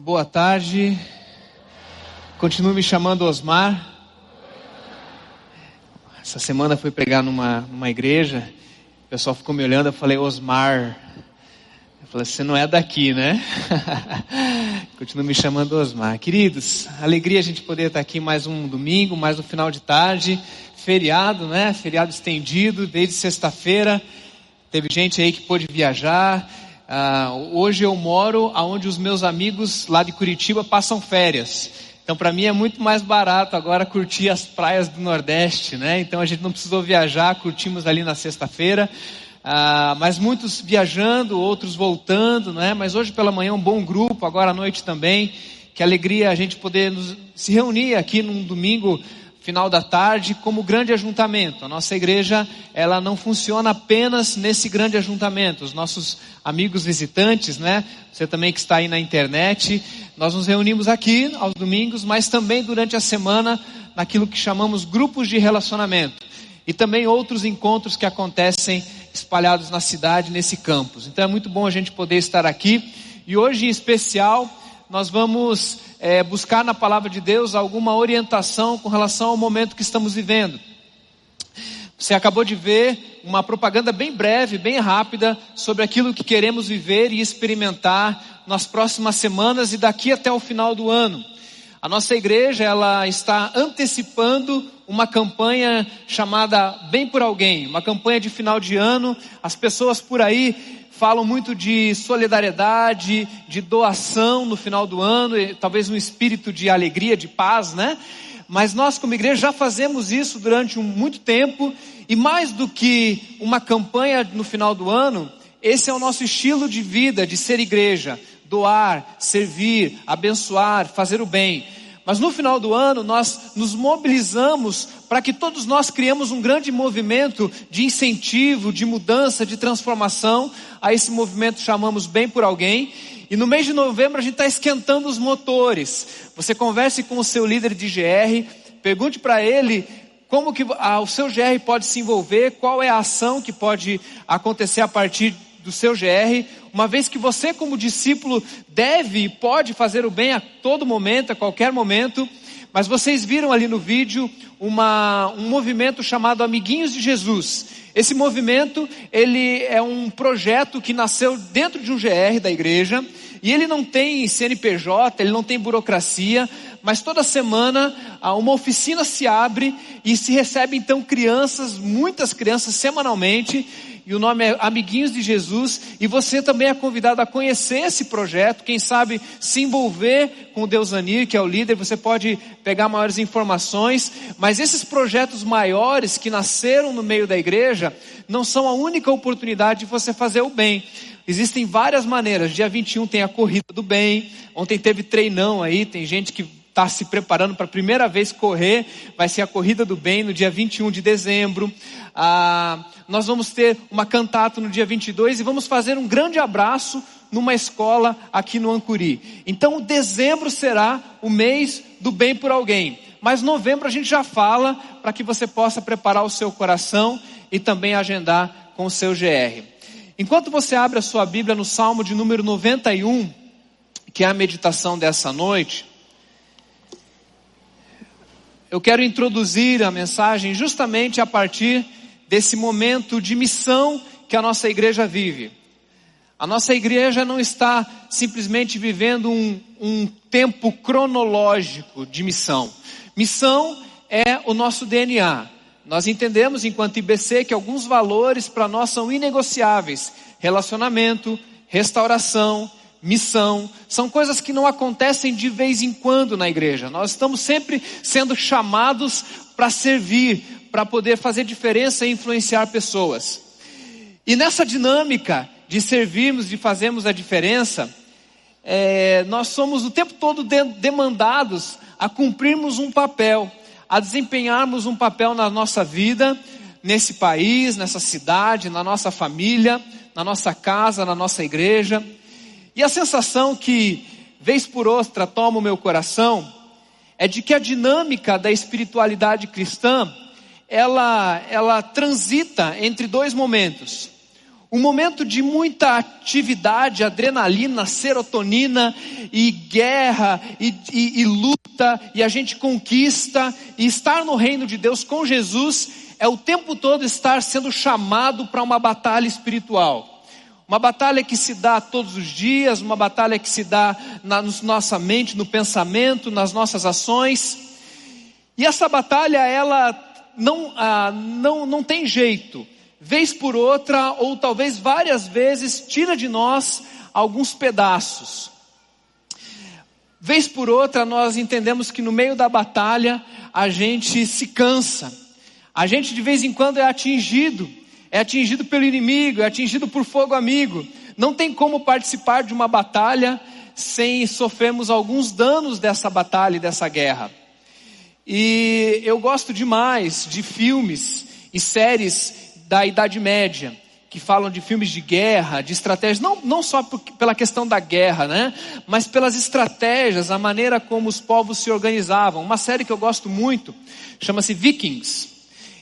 Boa tarde. Continuo me chamando Osmar. Essa semana fui pregar numa, numa igreja. O pessoal ficou me olhando. Eu falei, Osmar. Eu falei, você não é daqui, né? Continuo me chamando Osmar. Queridos, alegria a gente poder estar aqui mais um domingo, mais um final de tarde. Feriado, né? Feriado estendido desde sexta-feira. Teve gente aí que pôde viajar. Uh, hoje eu moro onde os meus amigos lá de Curitiba passam férias. Então, para mim é muito mais barato agora curtir as praias do Nordeste, né? Então a gente não precisou viajar, curtimos ali na sexta-feira. Uh, mas muitos viajando, outros voltando, né? Mas hoje pela manhã um bom grupo, agora à noite também. Que alegria a gente poder nos, se reunir aqui num domingo final da tarde como grande ajuntamento. A nossa igreja, ela não funciona apenas nesse grande ajuntamento. Os nossos amigos visitantes, né? Você também que está aí na internet, nós nos reunimos aqui aos domingos, mas também durante a semana naquilo que chamamos grupos de relacionamento. E também outros encontros que acontecem espalhados na cidade, nesse campus. Então é muito bom a gente poder estar aqui. E hoje em especial, nós vamos é, buscar na palavra de Deus alguma orientação com relação ao momento que estamos vivendo. Você acabou de ver uma propaganda bem breve, bem rápida, sobre aquilo que queremos viver e experimentar nas próximas semanas e daqui até o final do ano. A nossa igreja, ela está antecipando uma campanha chamada Bem por Alguém, uma campanha de final de ano. As pessoas por aí falam muito de solidariedade, de doação no final do ano, talvez um espírito de alegria, de paz, né? Mas nós, como igreja, já fazemos isso durante um, muito tempo, e mais do que uma campanha no final do ano, esse é o nosso estilo de vida, de ser igreja: doar, servir, abençoar, fazer o bem. Mas no final do ano nós nos mobilizamos para que todos nós criemos um grande movimento de incentivo, de mudança, de transformação. A esse movimento chamamos Bem por Alguém. E no mês de novembro a gente está esquentando os motores. Você converse com o seu líder de GR, pergunte para ele como que o seu GR pode se envolver, qual é a ação que pode acontecer a partir do seu GR, uma vez que você, como discípulo, deve e pode fazer o bem a todo momento, a qualquer momento. Mas vocês viram ali no vídeo uma, um movimento chamado Amiguinhos de Jesus. Esse movimento, ele é um projeto que nasceu dentro de um GR da igreja, e ele não tem CNPJ, ele não tem burocracia, mas toda semana uma oficina se abre e se recebe então crianças, muitas crianças semanalmente, e o nome é Amiguinhos de Jesus, e você também é convidado a conhecer esse projeto, quem sabe se envolver com o Deus Anir, que é o líder, você pode pegar maiores informações, mas esses projetos maiores que nasceram no meio da igreja, não são a única oportunidade de você fazer o bem. Existem várias maneiras, dia 21 tem a corrida do bem, ontem teve treinão aí, tem gente que está se preparando para a primeira vez correr, vai ser a Corrida do Bem no dia 21 de dezembro. Ah, nós vamos ter uma cantata no dia 22 e vamos fazer um grande abraço numa escola aqui no Ancuri. Então, dezembro será o mês do bem por alguém. Mas novembro a gente já fala para que você possa preparar o seu coração e também agendar com o seu GR. Enquanto você abre a sua Bíblia no Salmo de número 91, que é a meditação dessa noite, eu quero introduzir a mensagem justamente a partir desse momento de missão que a nossa igreja vive. A nossa igreja não está simplesmente vivendo um, um tempo cronológico de missão. Missão é o nosso DNA. Nós entendemos, enquanto IBC, que alguns valores para nós são inegociáveis: relacionamento, restauração, missão, são coisas que não acontecem de vez em quando na igreja. Nós estamos sempre sendo chamados para servir, para poder fazer diferença e influenciar pessoas. E nessa dinâmica de servirmos, de fazermos a diferença, é, nós somos o tempo todo de, demandados a cumprirmos um papel, a desempenharmos um papel na nossa vida, nesse país, nessa cidade, na nossa família, na nossa casa, na nossa igreja. E a sensação que, vez por outra, toma o meu coração é de que a dinâmica da espiritualidade cristã ela, ela transita entre dois momentos. Um momento de muita atividade, adrenalina, serotonina e guerra e, e, e, luta e a gente conquista e estar no reino de Deus com Jesus é o tempo todo estar sendo chamado para uma batalha espiritual. Uma batalha que se dá todos os dias, uma batalha que se dá na nossa mente, no pensamento, nas nossas ações. E essa batalha, ela não, ah, não, não tem jeito vez por outra, ou talvez várias vezes, tira de nós alguns pedaços. Vez por outra, nós entendemos que no meio da batalha a gente se cansa, a gente de vez em quando é atingido, é atingido pelo inimigo, é atingido por fogo amigo. Não tem como participar de uma batalha sem sofrermos alguns danos dessa batalha e dessa guerra. E eu gosto demais de filmes e séries da Idade Média, que falam de filmes de guerra, de estratégias, não, não só por, pela questão da guerra, né? Mas pelas estratégias, a maneira como os povos se organizavam. Uma série que eu gosto muito, chama-se Vikings.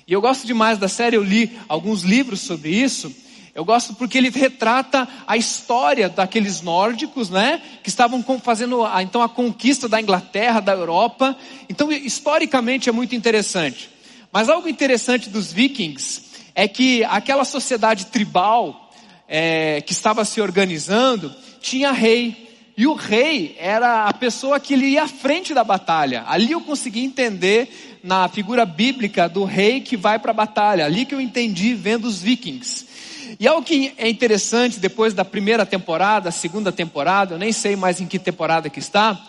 E eu gosto demais da série, eu li alguns livros sobre isso. Eu gosto porque ele retrata a história daqueles nórdicos, né? Que estavam fazendo a, então a conquista da Inglaterra, da Europa. Então, historicamente é muito interessante. Mas algo interessante dos vikings é que aquela sociedade tribal é, que estava se organizando tinha rei. E o rei era a pessoa que ia à frente da batalha. Ali eu consegui entender na figura bíblica do rei que vai para a batalha. Ali que eu entendi vendo os vikings. E algo que é interessante depois da primeira temporada, segunda temporada, eu nem sei mais em que temporada que está,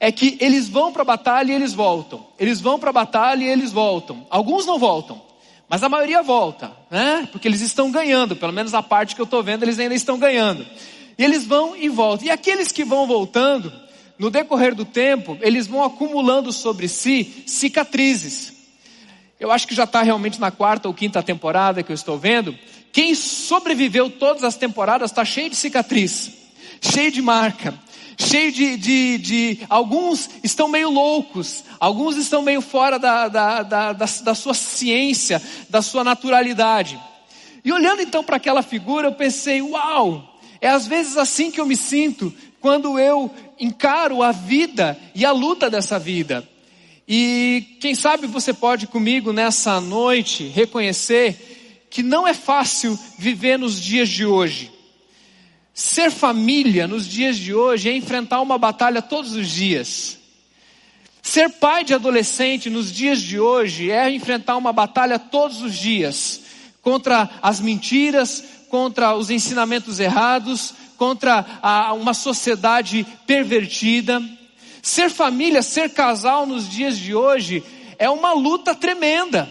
é que eles vão para a batalha e eles voltam. Eles vão para a batalha e eles voltam. Alguns não voltam. Mas a maioria volta, né? Porque eles estão ganhando, pelo menos a parte que eu estou vendo, eles ainda estão ganhando. E eles vão e voltam. E aqueles que vão voltando, no decorrer do tempo, eles vão acumulando sobre si cicatrizes. Eu acho que já está realmente na quarta ou quinta temporada que eu estou vendo. Quem sobreviveu todas as temporadas está cheio de cicatriz, cheio de marca cheio de, de, de, Alguns estão meio loucos, alguns estão meio fora da, da, da, da, da sua ciência, da sua naturalidade. E olhando então para aquela figura, eu pensei: uau, é às vezes assim que eu me sinto quando eu encaro a vida e a luta dessa vida. E quem sabe você pode comigo nessa noite reconhecer que não é fácil viver nos dias de hoje. Ser família nos dias de hoje é enfrentar uma batalha todos os dias. Ser pai de adolescente nos dias de hoje é enfrentar uma batalha todos os dias contra as mentiras, contra os ensinamentos errados, contra a, uma sociedade pervertida. Ser família, ser casal nos dias de hoje é uma luta tremenda,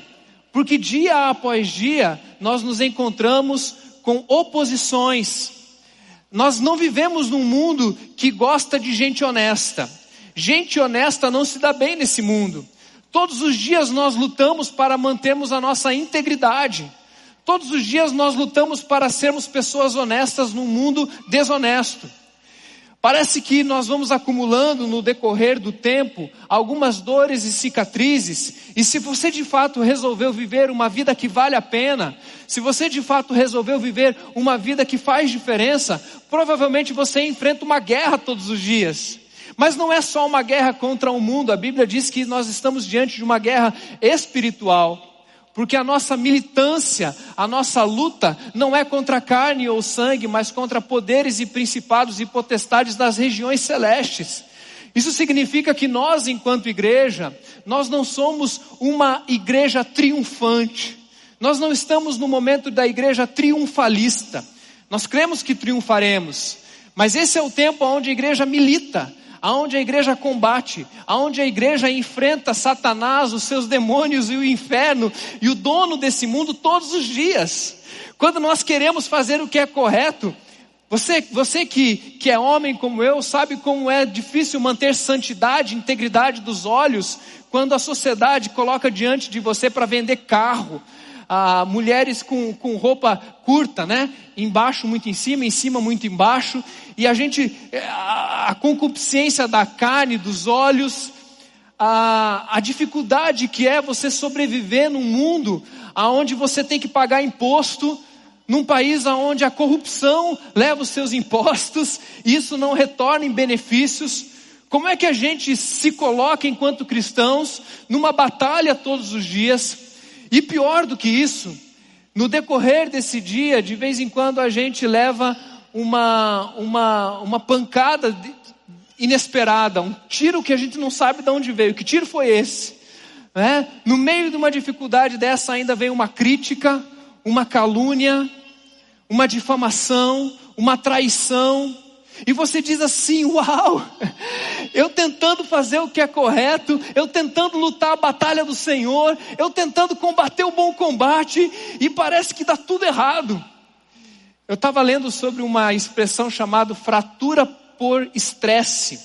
porque dia após dia nós nos encontramos com oposições, nós não vivemos num mundo que gosta de gente honesta. Gente honesta não se dá bem nesse mundo. Todos os dias nós lutamos para mantermos a nossa integridade. Todos os dias nós lutamos para sermos pessoas honestas num mundo desonesto. Parece que nós vamos acumulando no decorrer do tempo algumas dores e cicatrizes, e se você de fato resolveu viver uma vida que vale a pena, se você de fato resolveu viver uma vida que faz diferença, provavelmente você enfrenta uma guerra todos os dias. Mas não é só uma guerra contra o mundo, a Bíblia diz que nós estamos diante de uma guerra espiritual. Porque a nossa militância, a nossa luta não é contra carne ou sangue, mas contra poderes e principados e potestades das regiões celestes. Isso significa que nós, enquanto igreja, nós não somos uma igreja triunfante. Nós não estamos no momento da igreja triunfalista. Nós cremos que triunfaremos, mas esse é o tempo onde a igreja milita, aonde a igreja combate, aonde a igreja enfrenta Satanás, os seus demônios e o inferno e o dono desse mundo todos os dias. Quando nós queremos fazer o que é correto, você, você que, que é homem como eu, sabe como é difícil manter santidade, integridade dos olhos, quando a sociedade coloca diante de você para vender carro, ah, mulheres com, com roupa curta, né? Embaixo muito em cima, em cima muito embaixo, e a gente, eh, a, a concupiscência da carne, dos olhos, a, a dificuldade que é você sobreviver num mundo aonde você tem que pagar imposto num país onde a corrupção leva os seus impostos e isso não retorna em benefícios? Como é que a gente se coloca enquanto cristãos numa batalha todos os dias? E pior do que isso, no decorrer desse dia, de vez em quando a gente leva uma, uma, uma pancada inesperada, um tiro que a gente não sabe de onde veio. Que tiro foi esse? É? No meio de uma dificuldade dessa ainda vem uma crítica, uma calúnia, uma difamação, uma traição. E você diz assim: Uau, eu tentando fazer o que é correto, eu tentando lutar a batalha do Senhor, eu tentando combater o bom combate, e parece que dá tudo errado. Eu estava lendo sobre uma expressão chamada fratura por estresse.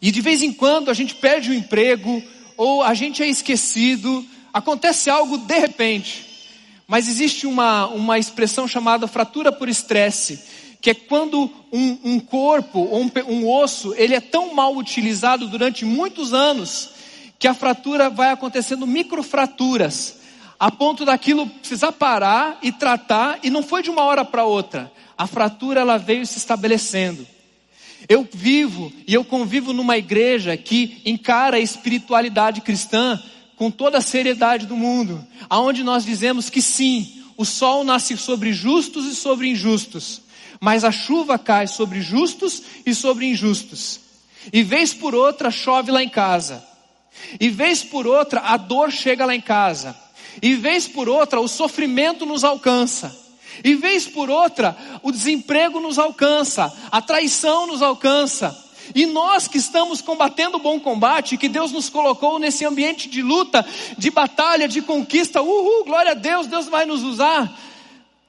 E de vez em quando a gente perde o emprego, ou a gente é esquecido, acontece algo de repente. Mas existe uma, uma expressão chamada fratura por estresse, que é quando um, um corpo ou um, um osso ele é tão mal utilizado durante muitos anos que a fratura vai acontecendo microfraturas, a ponto daquilo precisar parar e tratar, e não foi de uma hora para outra. A fratura ela veio se estabelecendo. Eu vivo e eu convivo numa igreja que encara a espiritualidade cristã com toda a seriedade do mundo, aonde nós dizemos que sim, o sol nasce sobre justos e sobre injustos, mas a chuva cai sobre justos e sobre injustos. E vez por outra chove lá em casa. E vez por outra a dor chega lá em casa. E vez por outra o sofrimento nos alcança. E vez por outra o desemprego nos alcança, a traição nos alcança. E nós que estamos combatendo o bom combate, que Deus nos colocou nesse ambiente de luta, de batalha, de conquista, uhul, glória a Deus, Deus vai nos usar.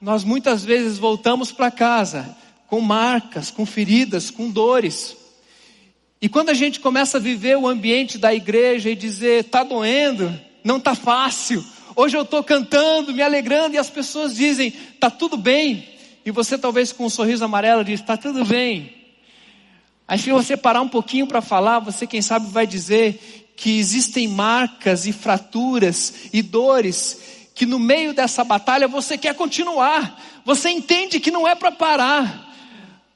Nós muitas vezes voltamos para casa com marcas, com feridas, com dores. E quando a gente começa a viver o ambiente da igreja e dizer, está doendo, não está fácil, hoje eu estou cantando, me alegrando, e as pessoas dizem, está tudo bem, e você talvez com um sorriso amarelo diz, está tudo bem. Aí se você parar um pouquinho para falar, você quem sabe vai dizer que existem marcas e fraturas e dores que no meio dessa batalha você quer continuar. Você entende que não é para parar.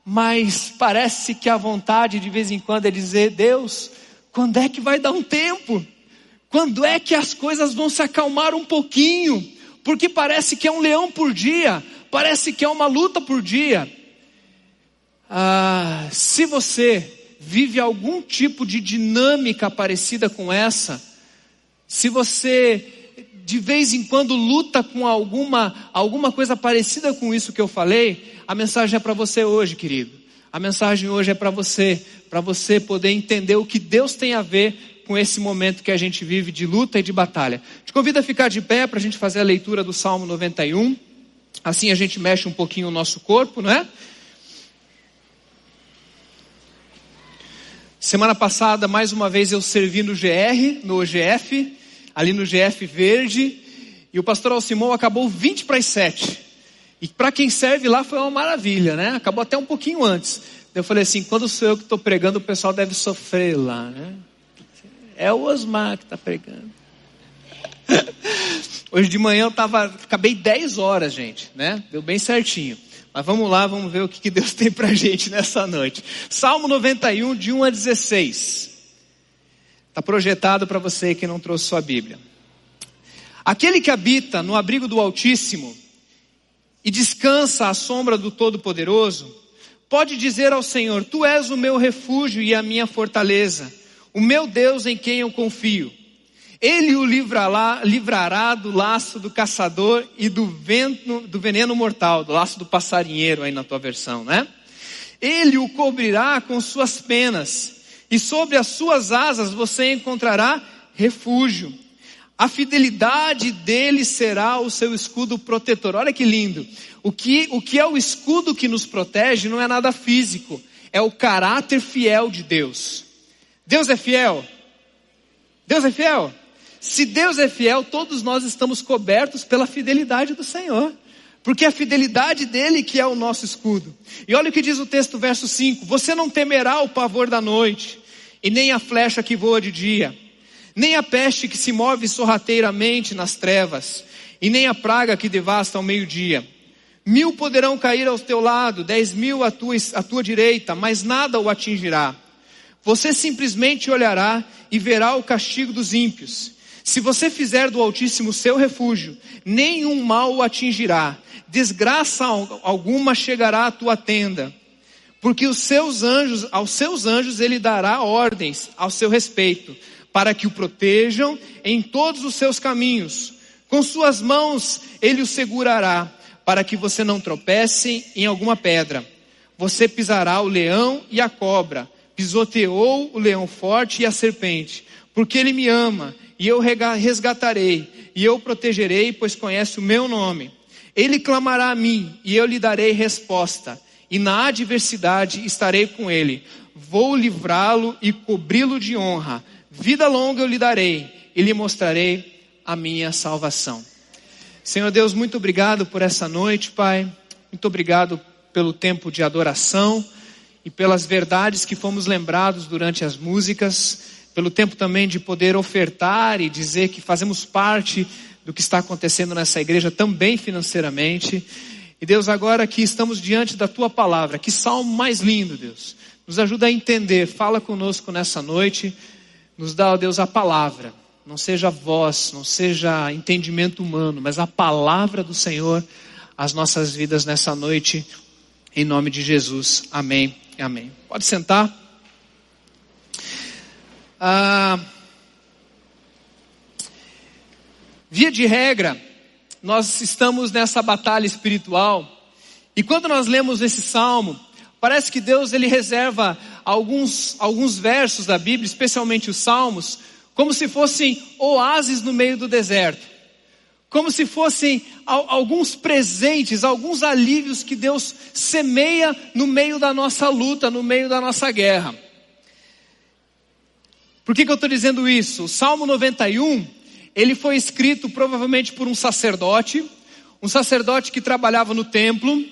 Mas parece que a vontade de vez em quando é dizer: Deus, quando é que vai dar um tempo? Quando é que as coisas vão se acalmar um pouquinho? Porque parece que é um leão por dia, parece que é uma luta por dia. Ah, se você vive algum tipo de dinâmica parecida com essa, se você de vez em quando luta com alguma, alguma coisa parecida com isso que eu falei, a mensagem é para você hoje, querido. A mensagem hoje é para você, para você poder entender o que Deus tem a ver com esse momento que a gente vive de luta e de batalha. Te convido a ficar de pé para a gente fazer a leitura do Salmo 91. Assim a gente mexe um pouquinho o nosso corpo, não é? Semana passada, mais uma vez, eu servi no GR, no OGF, ali no GF Verde, e o pastor Alcimão acabou 20 para as 7. E para quem serve lá foi uma maravilha, né? Acabou até um pouquinho antes. Eu falei assim: quando sou eu que estou pregando, o pessoal deve sofrer lá, né? É o Osmar que está pregando. Hoje de manhã eu tava, acabei 10 horas, gente, né? Deu bem certinho. Mas vamos lá, vamos ver o que Deus tem para gente nessa noite. Salmo 91, de 1 a 16. Está projetado para você que não trouxe sua Bíblia. Aquele que habita no abrigo do Altíssimo e descansa à sombra do Todo-Poderoso, pode dizer ao Senhor: Tu és o meu refúgio e a minha fortaleza, o meu Deus em quem eu confio. Ele o livrará, livrará do laço do caçador e do, vento, do veneno mortal, do laço do passarinheiro aí na tua versão, né? Ele o cobrirá com suas penas, e sobre as suas asas você encontrará refúgio. A fidelidade dele será o seu escudo protetor. Olha que lindo. O que, o que é o escudo que nos protege não é nada físico, é o caráter fiel de Deus. Deus é fiel. Deus é fiel. Se Deus é fiel, todos nós estamos cobertos pela fidelidade do Senhor. Porque é a fidelidade dele que é o nosso escudo. E olha o que diz o texto, verso 5: Você não temerá o pavor da noite, e nem a flecha que voa de dia, nem a peste que se move sorrateiramente nas trevas, e nem a praga que devasta ao meio-dia. Mil poderão cair ao teu lado, dez mil à tua, à tua direita, mas nada o atingirá. Você simplesmente olhará e verá o castigo dos ímpios. Se você fizer do Altíssimo seu refúgio, nenhum mal o atingirá, desgraça alguma chegará à tua tenda, porque os seus anjos, aos seus anjos ele dará ordens ao seu respeito, para que o protejam em todos os seus caminhos. Com suas mãos ele o segurará, para que você não tropece em alguma pedra. Você pisará o leão e a cobra, pisoteou o leão forte e a serpente, porque ele me ama, e eu resgatarei, e eu protegerei, pois conhece o meu nome. Ele clamará a mim, e eu lhe darei resposta, e na adversidade estarei com ele. Vou livrá-lo e cobri-lo de honra. Vida longa eu lhe darei, e lhe mostrarei a minha salvação. Senhor Deus, muito obrigado por essa noite, Pai. Muito obrigado pelo tempo de adoração e pelas verdades que fomos lembrados durante as músicas, pelo tempo também de poder ofertar e dizer que fazemos parte do que está acontecendo nessa igreja também financeiramente. E Deus, agora que estamos diante da tua palavra, que salmo mais lindo, Deus. Nos ajuda a entender, fala conosco nessa noite, nos dá, ó Deus, a palavra. Não seja voz, não seja entendimento humano, mas a palavra do Senhor às nossas vidas nessa noite, em nome de Jesus. Amém amém. Pode sentar. Ah, Via de regra, nós estamos nessa batalha espiritual. E quando nós lemos esse salmo, parece que Deus ele reserva alguns, alguns versos da Bíblia, especialmente os salmos, como se fossem oásis no meio do deserto. Como se fossem alguns presentes, alguns alívios que Deus semeia no meio da nossa luta, no meio da nossa guerra. Por que, que eu estou dizendo isso? O Salmo 91 ele foi escrito provavelmente por um sacerdote, um sacerdote que trabalhava no templo,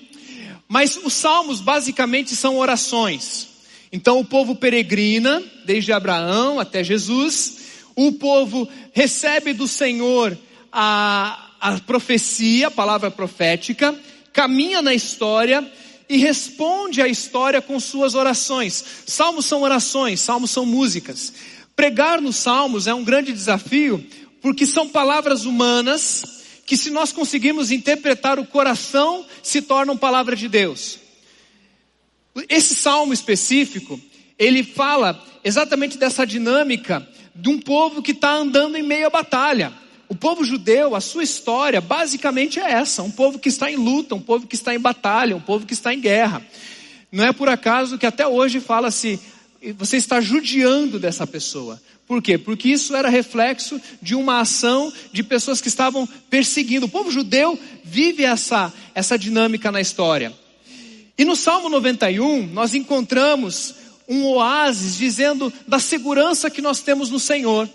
mas os salmos basicamente são orações. Então o povo peregrina, desde Abraão até Jesus, o povo recebe do Senhor a, a profecia, a palavra profética, caminha na história e responde à história com suas orações. Salmos são orações, salmos são músicas. Pregar nos salmos é um grande desafio, porque são palavras humanas que, se nós conseguirmos interpretar o coração, se tornam palavra de Deus. Esse salmo específico, ele fala exatamente dessa dinâmica de um povo que está andando em meio à batalha. O povo judeu, a sua história, basicamente é essa: um povo que está em luta, um povo que está em batalha, um povo que está em guerra. Não é por acaso que até hoje fala-se, você está judiando dessa pessoa. Por quê? Porque isso era reflexo de uma ação de pessoas que estavam perseguindo. O povo judeu vive essa, essa dinâmica na história. E no Salmo 91, nós encontramos um oásis dizendo da segurança que nós temos no Senhor.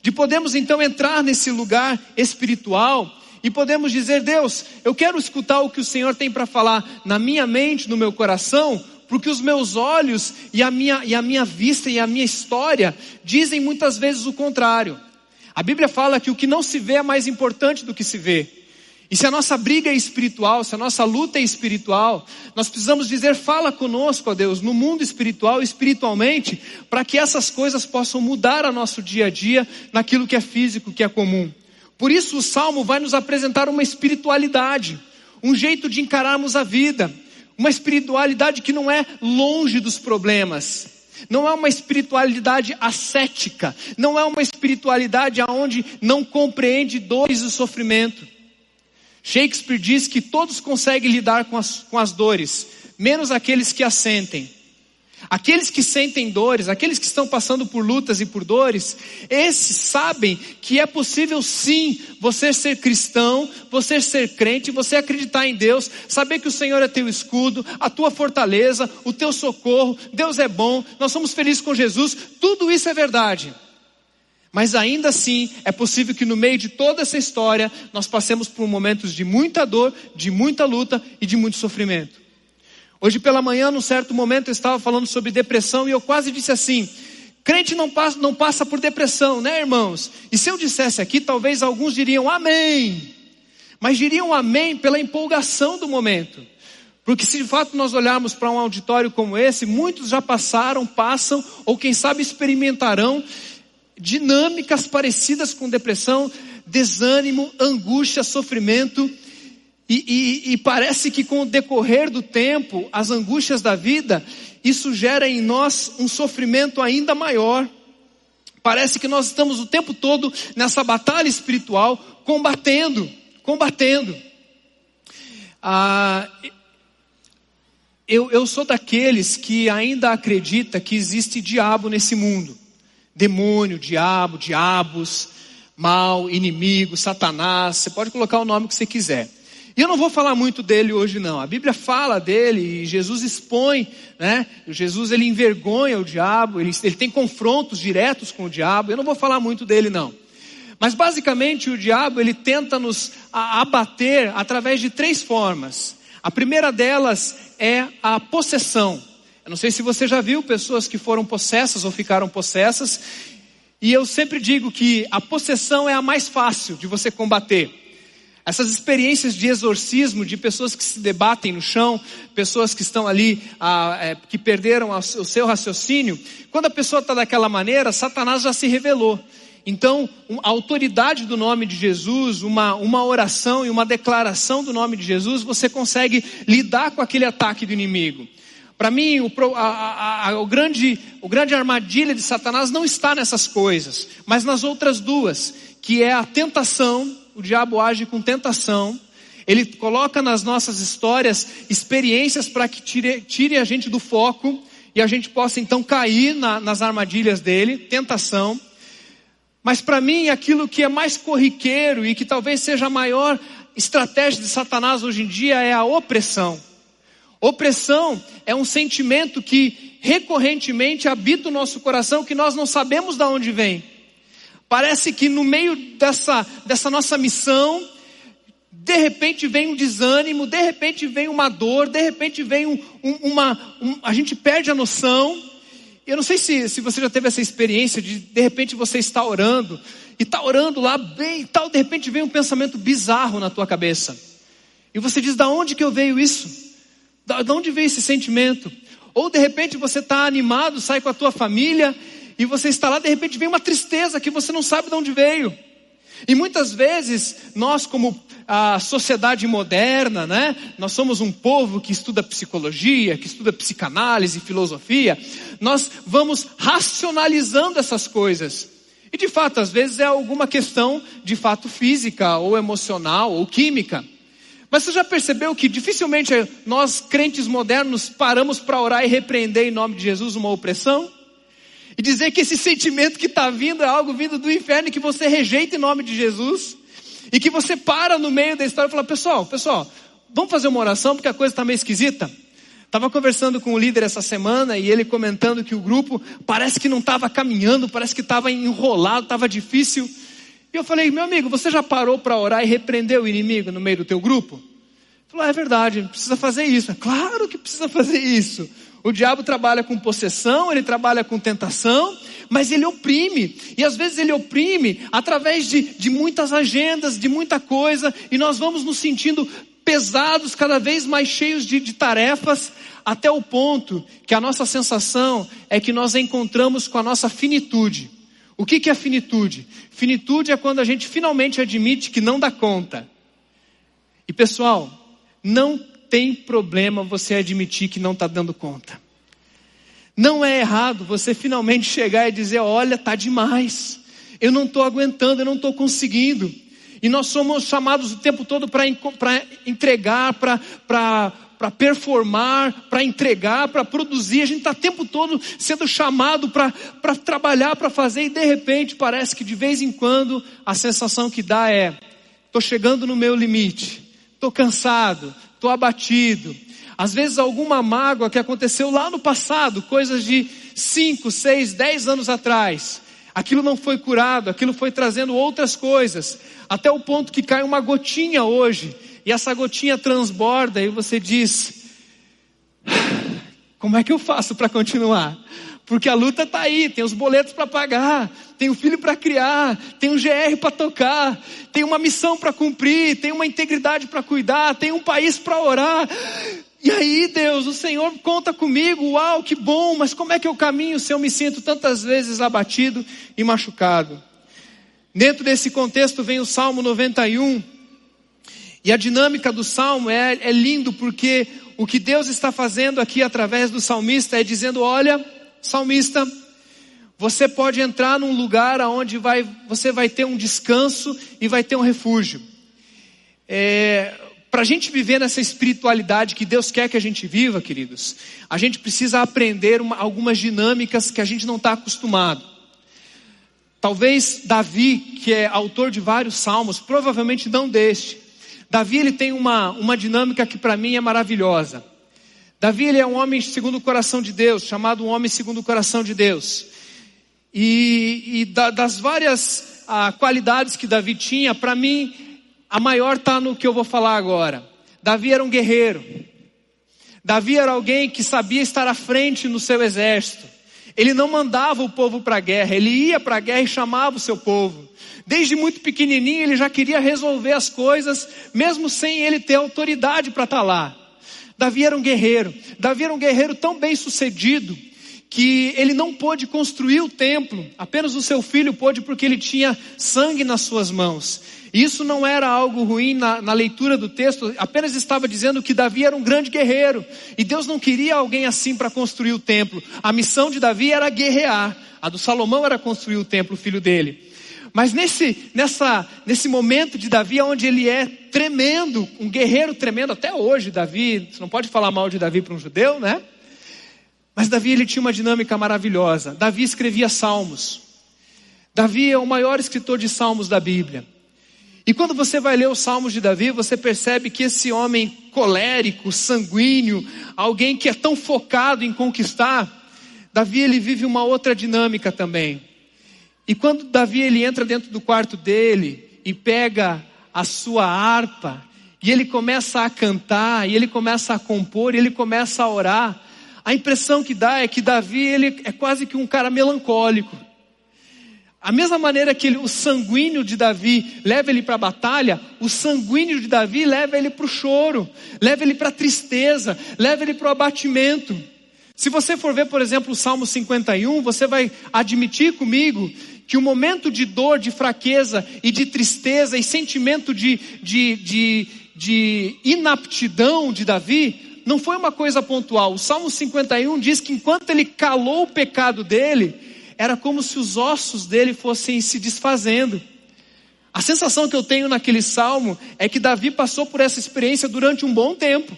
De podermos então entrar nesse lugar espiritual e podemos dizer: Deus, eu quero escutar o que o Senhor tem para falar na minha mente, no meu coração, porque os meus olhos e a, minha, e a minha vista e a minha história dizem muitas vezes o contrário. A Bíblia fala que o que não se vê é mais importante do que se vê. E se a nossa briga é espiritual, se a nossa luta é espiritual, nós precisamos dizer: fala conosco, ó Deus, no mundo espiritual espiritualmente, para que essas coisas possam mudar a nosso dia a dia naquilo que é físico, que é comum. Por isso o salmo vai nos apresentar uma espiritualidade, um jeito de encararmos a vida, uma espiritualidade que não é longe dos problemas. Não é uma espiritualidade ascética, não é uma espiritualidade aonde não compreende dores e sofrimento. Shakespeare diz que todos conseguem lidar com as, com as dores, menos aqueles que as sentem. Aqueles que sentem dores, aqueles que estão passando por lutas e por dores, esses sabem que é possível sim você ser cristão, você ser crente, você acreditar em Deus, saber que o Senhor é teu escudo, a tua fortaleza, o teu socorro, Deus é bom, nós somos felizes com Jesus, tudo isso é verdade. Mas ainda assim, é possível que no meio de toda essa história, nós passemos por momentos de muita dor, de muita luta e de muito sofrimento. Hoje pela manhã, num certo momento, eu estava falando sobre depressão e eu quase disse assim: crente não passa, não passa por depressão, né, irmãos? E se eu dissesse aqui, talvez alguns diriam amém. mas diriam amém pela empolgação do momento. Porque se de fato nós olharmos para um auditório como esse, muitos já passaram, passam, ou quem sabe experimentarão dinâmicas parecidas com depressão, desânimo, angústia, sofrimento, e, e, e, parece que com o decorrer do tempo, as angústias da vida, isso gera em nós um sofrimento ainda maior. Parece que nós estamos o tempo todo nessa batalha espiritual, combatendo, combatendo. Ah, eu, eu sou daqueles que ainda acredita que existe diabo nesse mundo. Demônio, diabo, diabos, mal, inimigo, satanás. Você pode colocar o nome que você quiser. E eu não vou falar muito dele hoje não. A Bíblia fala dele e Jesus expõe, né? Jesus ele envergonha o diabo, ele, ele tem confrontos diretos com o diabo. Eu não vou falar muito dele não. Mas basicamente o diabo ele tenta nos abater através de três formas. A primeira delas é a possessão. Eu não sei se você já viu pessoas que foram possessas ou ficaram possessas. E eu sempre digo que a possessão é a mais fácil de você combater. Essas experiências de exorcismo, de pessoas que se debatem no chão, pessoas que estão ali, ah, é, que perderam o seu raciocínio, quando a pessoa está daquela maneira, Satanás já se revelou. Então, a autoridade do nome de Jesus, uma, uma oração e uma declaração do nome de Jesus, você consegue lidar com aquele ataque do inimigo. Para mim, o, a, a, o, grande, o grande armadilha de Satanás não está nessas coisas, mas nas outras duas, que é a tentação o diabo age com tentação, ele coloca nas nossas histórias experiências para que tire, tire, a gente do foco e a gente possa então cair na, nas armadilhas dele, tentação. Mas para mim, aquilo que é mais corriqueiro e que talvez seja a maior estratégia de Satanás hoje em dia é a opressão. Opressão é um sentimento que recorrentemente habita o nosso coração que nós não sabemos de onde vem. Parece que no meio dessa, dessa nossa missão, de repente vem um desânimo, de repente vem uma dor, de repente vem um, um, uma. Um, a gente perde a noção. Eu não sei se, se você já teve essa experiência de de repente você está orando, e está orando lá bem e tal, de repente vem um pensamento bizarro na tua cabeça. E você diz: da onde que eu veio isso? Da, da onde veio esse sentimento? Ou de repente você está animado, sai com a tua família e você está lá, de repente vem uma tristeza que você não sabe de onde veio. E muitas vezes, nós como a sociedade moderna, né? Nós somos um povo que estuda psicologia, que estuda psicanálise, filosofia. Nós vamos racionalizando essas coisas. E de fato, às vezes é alguma questão de fato física, ou emocional, ou química. Mas você já percebeu que dificilmente nós, crentes modernos, paramos para orar e repreender em nome de Jesus uma opressão? E dizer que esse sentimento que está vindo é algo vindo do inferno e que você rejeita em nome de Jesus. E que você para no meio da história e fala, pessoal, pessoal, vamos fazer uma oração porque a coisa está meio esquisita. Estava conversando com o líder essa semana e ele comentando que o grupo parece que não estava caminhando, parece que estava enrolado, estava difícil. E eu falei, meu amigo, você já parou para orar e repreender o inimigo no meio do teu grupo? Ele falou, é verdade, precisa fazer isso. É claro que precisa fazer isso. O diabo trabalha com possessão, ele trabalha com tentação, mas ele oprime. E às vezes ele oprime através de, de muitas agendas, de muita coisa, e nós vamos nos sentindo pesados, cada vez mais cheios de, de tarefas, até o ponto que a nossa sensação é que nós encontramos com a nossa finitude. O que, que é finitude? Finitude é quando a gente finalmente admite que não dá conta. E pessoal, não tem problema você admitir que não está dando conta. Não é errado você finalmente chegar e dizer: olha, está demais, eu não estou aguentando, eu não estou conseguindo. E nós somos chamados o tempo todo para entregar, para performar, para entregar, para produzir. A gente está o tempo todo sendo chamado para trabalhar, para fazer, e de repente parece que de vez em quando a sensação que dá é: estou chegando no meu limite, estou cansado, estou abatido. Às vezes alguma mágoa que aconteceu lá no passado, coisas de 5, 6, 10 anos atrás. Aquilo não foi curado, aquilo foi trazendo outras coisas, até o ponto que cai uma gotinha hoje, e essa gotinha transborda, e você diz: Como é que eu faço para continuar? Porque a luta está aí, tem os boletos para pagar, tem o filho para criar, tem um GR para tocar, tem uma missão para cumprir, tem uma integridade para cuidar, tem um país para orar. E aí, Deus, o Senhor conta comigo, uau, que bom, mas como é que eu caminho se eu me sinto tantas vezes abatido e machucado? Dentro desse contexto vem o Salmo 91, e a dinâmica do Salmo é, é lindo porque o que Deus está fazendo aqui através do salmista é dizendo: olha, salmista, você pode entrar num lugar onde vai, você vai ter um descanso e vai ter um refúgio. É, Para a gente viver nessa espiritualidade que Deus quer que a gente viva, queridos, a gente precisa aprender uma, algumas dinâmicas que a gente não está acostumado. Talvez Davi, que é autor de vários salmos, provavelmente não deste. Davi ele tem uma, uma dinâmica que para mim é maravilhosa. Davi ele é um homem segundo o coração de Deus, chamado um homem segundo o coração de Deus. E, e da, das várias ah, qualidades que Davi tinha, para mim, a maior está no que eu vou falar agora. Davi era um guerreiro. Davi era alguém que sabia estar à frente no seu exército. Ele não mandava o povo para a guerra, ele ia para a guerra e chamava o seu povo. Desde muito pequenininho ele já queria resolver as coisas, mesmo sem ele ter autoridade para estar tá lá. Davi era um guerreiro. Davi era um guerreiro tão bem sucedido que ele não pôde construir o templo, apenas o seu filho pôde porque ele tinha sangue nas suas mãos. Isso não era algo ruim na, na, leitura do texto, apenas estava dizendo que Davi era um grande guerreiro e Deus não queria alguém assim para construir o templo. A missão de Davi era guerrear, a do Salomão era construir o templo, o filho dele. Mas nesse, nessa, nesse momento de Davi, onde ele é tremendo, um guerreiro tremendo, até hoje, Davi, você não pode falar mal de Davi para um judeu, né? Mas Davi ele tinha uma dinâmica maravilhosa. Davi escrevia salmos. Davi é o maior escritor de salmos da Bíblia. E quando você vai ler os salmos de Davi, você percebe que esse homem colérico, sanguíneo, alguém que é tão focado em conquistar, Davi ele vive uma outra dinâmica também. E quando Davi ele entra dentro do quarto dele e pega a sua harpa, e ele começa a cantar, e ele começa a compor, e ele começa a orar, a impressão que dá é que Davi ele é quase que um cara melancólico. A mesma maneira que ele, o sanguíneo de Davi leva ele para a batalha, o sanguíneo de Davi leva ele para o choro, leva ele para a tristeza, leva ele para o abatimento. Se você for ver, por exemplo, o Salmo 51, você vai admitir comigo que o momento de dor, de fraqueza e de tristeza e sentimento de, de, de, de inaptidão de Davi não foi uma coisa pontual. O Salmo 51 diz que enquanto ele calou o pecado dele, era como se os ossos dele fossem se desfazendo. A sensação que eu tenho naquele salmo é que Davi passou por essa experiência durante um bom tempo.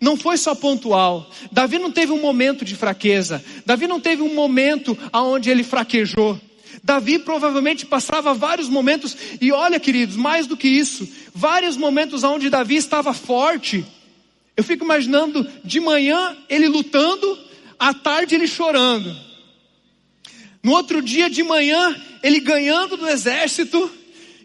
Não foi só pontual. Davi não teve um momento de fraqueza. Davi não teve um momento aonde ele fraquejou. Davi provavelmente passava vários momentos, e olha, queridos, mais do que isso, vários momentos onde Davi estava forte. Eu fico imaginando de manhã ele lutando, à tarde ele chorando. No outro dia de manhã, ele ganhando do exército,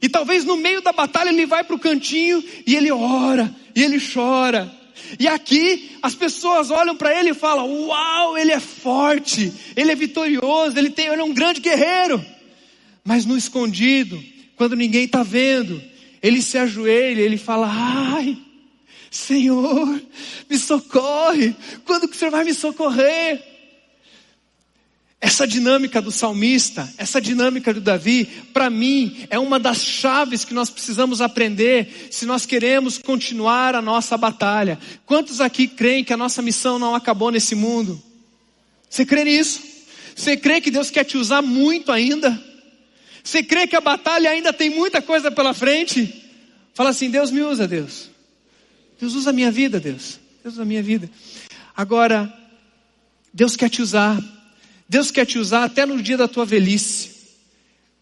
e talvez no meio da batalha ele vai para o cantinho e ele ora, e ele chora. E aqui as pessoas olham para ele e falam: Uau, ele é forte, ele é vitorioso, ele, tem, ele é um grande guerreiro. Mas no escondido, quando ninguém está vendo, ele se ajoelha, ele fala: Ai, Senhor, me socorre. Quando que o Senhor vai me socorrer? Essa dinâmica do salmista, essa dinâmica do Davi, para mim, é uma das chaves que nós precisamos aprender se nós queremos continuar a nossa batalha. Quantos aqui creem que a nossa missão não acabou nesse mundo? Você crê nisso? Você crê que Deus quer te usar muito ainda? Você crê que a batalha ainda tem muita coisa pela frente? Fala assim: Deus me usa, Deus. Deus usa a minha vida, Deus. Deus usa a minha vida. Agora, Deus quer te usar Deus quer te usar até no dia da tua velhice.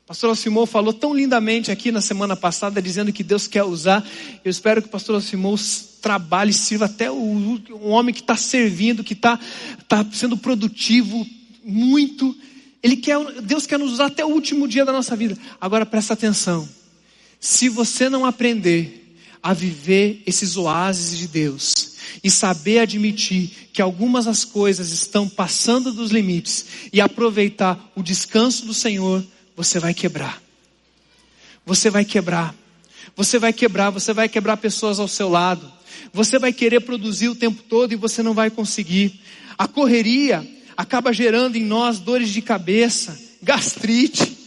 Pastor Alcimou falou tão lindamente aqui na semana passada, dizendo que Deus quer usar. Eu espero que o pastor Alcimou trabalhe e sirva até o, homem que está servindo, que está tá sendo produtivo muito. Ele quer, Deus quer nos usar até o último dia da nossa vida. Agora presta atenção. Se você não aprender a viver esses oásis de Deus e saber admitir que algumas das coisas estão passando dos limites e aproveitar o descanso do Senhor, você vai quebrar. Você vai quebrar. Você vai quebrar, você vai quebrar pessoas ao seu lado. Você vai querer produzir o tempo todo e você não vai conseguir. A correria acaba gerando em nós dores de cabeça, gastrite.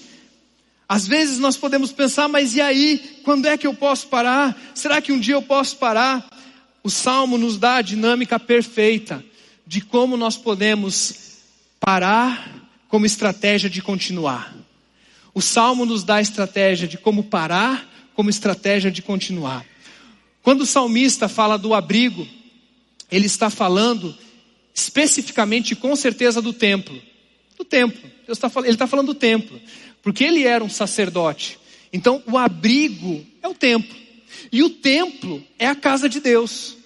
Às vezes nós podemos pensar, mas e aí? Quando é que eu posso parar? Será que um dia eu posso parar? O salmo nos dá a dinâmica perfeita de como nós podemos parar como estratégia de continuar. O salmo nos dá a estratégia de como parar como estratégia de continuar. Quando o salmista fala do abrigo, ele está falando especificamente, com certeza, do templo. Do templo. Ele está falando do templo. Porque ele era um sacerdote. Então, o abrigo é o templo. E o templo é a casa de Deus.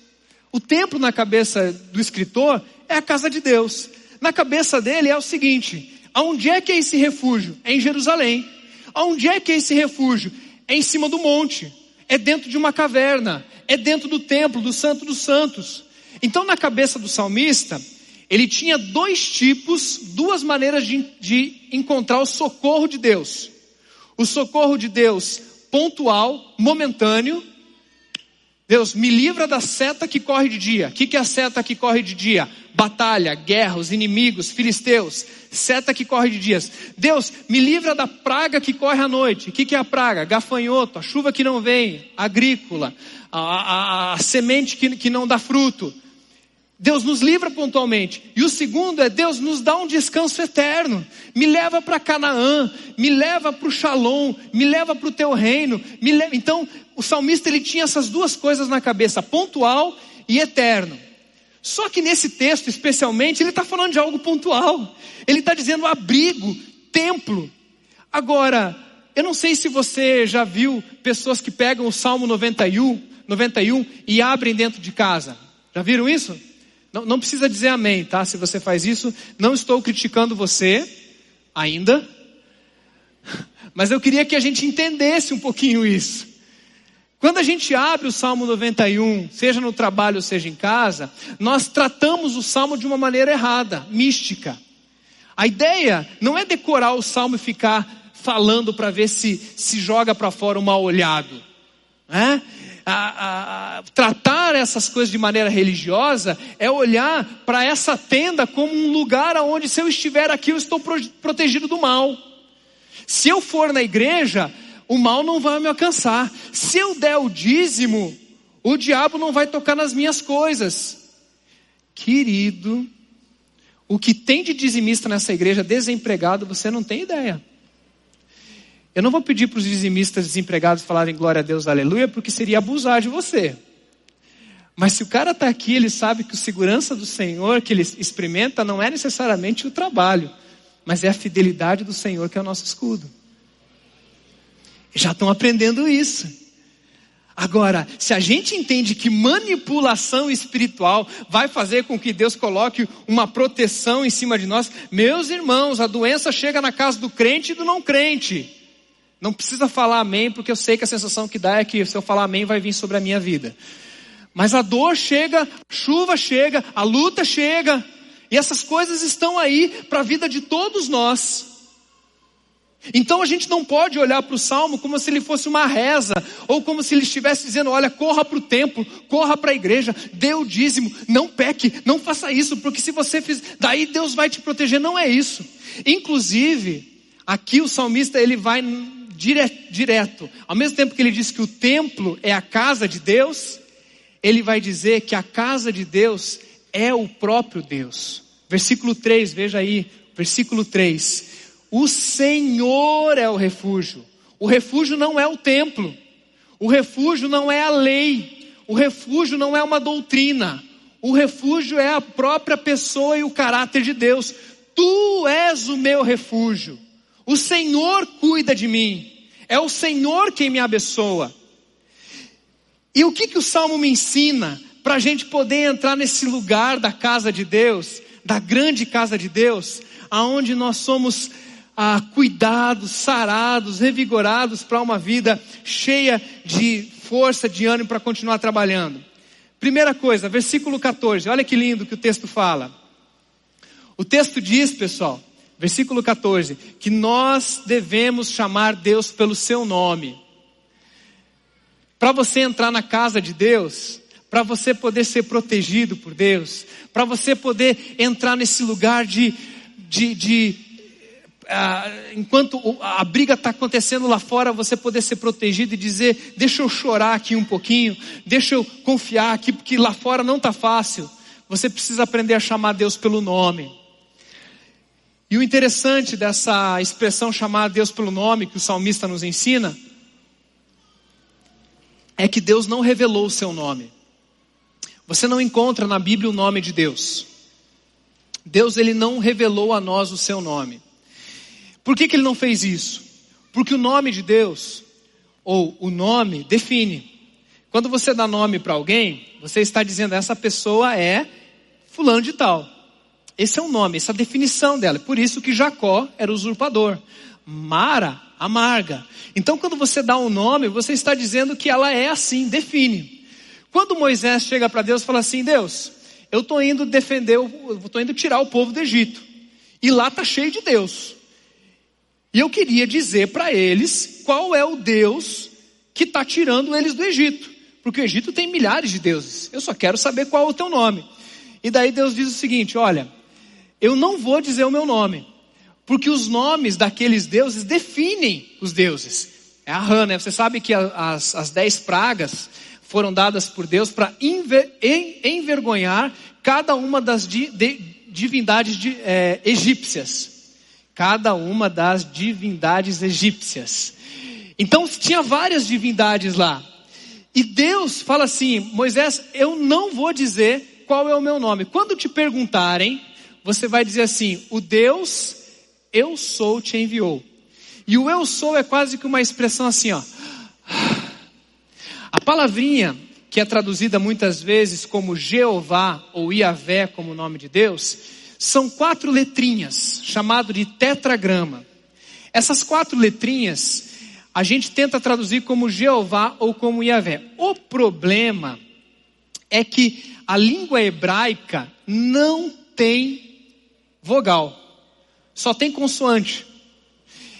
O templo na cabeça do escritor é a casa de Deus. Na cabeça dele é o seguinte: aonde é que é esse refúgio? É em Jerusalém. Aonde é que é esse refúgio? É em cima do monte. É dentro de uma caverna. É dentro do templo, do Santo dos Santos. Então, na cabeça do salmista, ele tinha dois tipos, duas maneiras de, de encontrar o socorro de Deus. O socorro de Deus pontual, momentâneo. Deus, me livra da seta que corre de dia. O que, que é a seta que corre de dia? Batalha, guerra, os inimigos, filisteus. Seta que corre de dias. Deus, me livra da praga que corre à noite. O que, que é a praga? Gafanhoto, a chuva que não vem, agrícola, a, a, a semente que, que não dá fruto. Deus nos livra pontualmente. E o segundo é Deus nos dá um descanso eterno. Me leva para Canaã, me leva para o Shalom, me leva para o teu reino. Leva... Então, o salmista ele tinha essas duas coisas na cabeça, pontual e eterno. Só que nesse texto, especialmente, ele está falando de algo pontual. Ele está dizendo abrigo, templo. Agora, eu não sei se você já viu pessoas que pegam o Salmo 91, 91 e abrem dentro de casa. Já viram isso? Não, não precisa dizer amém, tá? Se você faz isso, não estou criticando você ainda, mas eu queria que a gente entendesse um pouquinho isso. Quando a gente abre o Salmo 91, seja no trabalho, seja em casa, nós tratamos o Salmo de uma maneira errada, mística. A ideia não é decorar o Salmo e ficar falando para ver se se joga para fora o mal olhado. Né? A, a, tratar essas coisas de maneira religiosa é olhar para essa tenda como um lugar onde, se eu estiver aqui, eu estou pro, protegido do mal. Se eu for na igreja, o mal não vai me alcançar. Se eu der o dízimo, o diabo não vai tocar nas minhas coisas. Querido, o que tem de dizimista nessa igreja desempregado, você não tem ideia. Eu não vou pedir para os dizimistas desempregados falarem glória a Deus, aleluia, porque seria abusar de você. Mas se o cara está aqui, ele sabe que o segurança do Senhor que ele experimenta não é necessariamente o trabalho, mas é a fidelidade do Senhor que é o nosso escudo. Já estão aprendendo isso. Agora, se a gente entende que manipulação espiritual vai fazer com que Deus coloque uma proteção em cima de nós, meus irmãos, a doença chega na casa do crente e do não crente. Não precisa falar amém, porque eu sei que a sensação que dá é que se eu falar amém vai vir sobre a minha vida. Mas a dor chega, a chuva chega, a luta chega, e essas coisas estão aí para a vida de todos nós. Então a gente não pode olhar para o salmo como se ele fosse uma reza, ou como se ele estivesse dizendo: olha, corra para o templo, corra para a igreja, dê o dízimo, não peque, não faça isso, porque se você fizer, daí Deus vai te proteger. Não é isso. Inclusive, aqui o salmista ele vai direto. Ao mesmo tempo que ele diz que o templo é a casa de Deus, ele vai dizer que a casa de Deus é o próprio Deus. Versículo 3, veja aí, versículo 3. O Senhor é o refúgio. O refúgio não é o templo. O refúgio não é a lei. O refúgio não é uma doutrina. O refúgio é a própria pessoa e o caráter de Deus. Tu és o meu refúgio. O Senhor cuida de mim. É o Senhor quem me abençoa. E o que, que o Salmo me ensina para a gente poder entrar nesse lugar da casa de Deus, da grande casa de Deus, aonde nós somos ah, cuidados, sarados, revigorados para uma vida cheia de força, de ânimo para continuar trabalhando. Primeira coisa, versículo 14, olha que lindo que o texto fala. O texto diz, pessoal, versículo 14, que nós devemos chamar Deus pelo seu nome. Para você entrar na casa de Deus, para você poder ser protegido por Deus, para você poder entrar nesse lugar de, de, de uh, enquanto a briga está acontecendo lá fora, você poder ser protegido e dizer: deixa eu chorar aqui um pouquinho, deixa eu confiar aqui, porque lá fora não está fácil. Você precisa aprender a chamar Deus pelo nome. E o interessante dessa expressão chamar Deus pelo nome que o salmista nos ensina é que Deus não revelou o seu nome. Você não encontra na Bíblia o nome de Deus. Deus ele não revelou a nós o seu nome. Por que, que ele não fez isso? Porque o nome de Deus, ou o nome, define. Quando você dá nome para alguém, você está dizendo essa pessoa é fulano de tal. Esse é o nome, essa é a definição dela. Por isso que Jacó era usurpador. Mara, amarga. Então, quando você dá um nome, você está dizendo que ela é assim, define. Quando Moisés chega para Deus e fala assim: Deus, eu estou indo defender, eu estou indo tirar o povo do Egito. E lá está cheio de Deus. E eu queria dizer para eles qual é o Deus que está tirando eles do Egito. Porque o Egito tem milhares de deuses. Eu só quero saber qual é o teu nome. E daí Deus diz o seguinte: olha, eu não vou dizer o meu nome, porque os nomes daqueles deuses definem os deuses. É a rã, né? Você sabe que as, as dez pragas foram dadas por Deus para enver, envergonhar cada uma das di, de, divindades de, é, egípcias. Cada uma das divindades egípcias. Então tinha várias divindades lá. E Deus fala assim: Moisés, eu não vou dizer qual é o meu nome. Quando te perguntarem, você vai dizer assim: O Deus eu sou te enviou. E o eu sou é quase que uma expressão assim, ó. A palavrinha que é traduzida muitas vezes como Jeová ou Iavé como nome de Deus, são quatro letrinhas, chamado de tetragrama. Essas quatro letrinhas a gente tenta traduzir como Jeová ou como Iavé. O problema é que a língua hebraica não tem vogal, só tem consoante.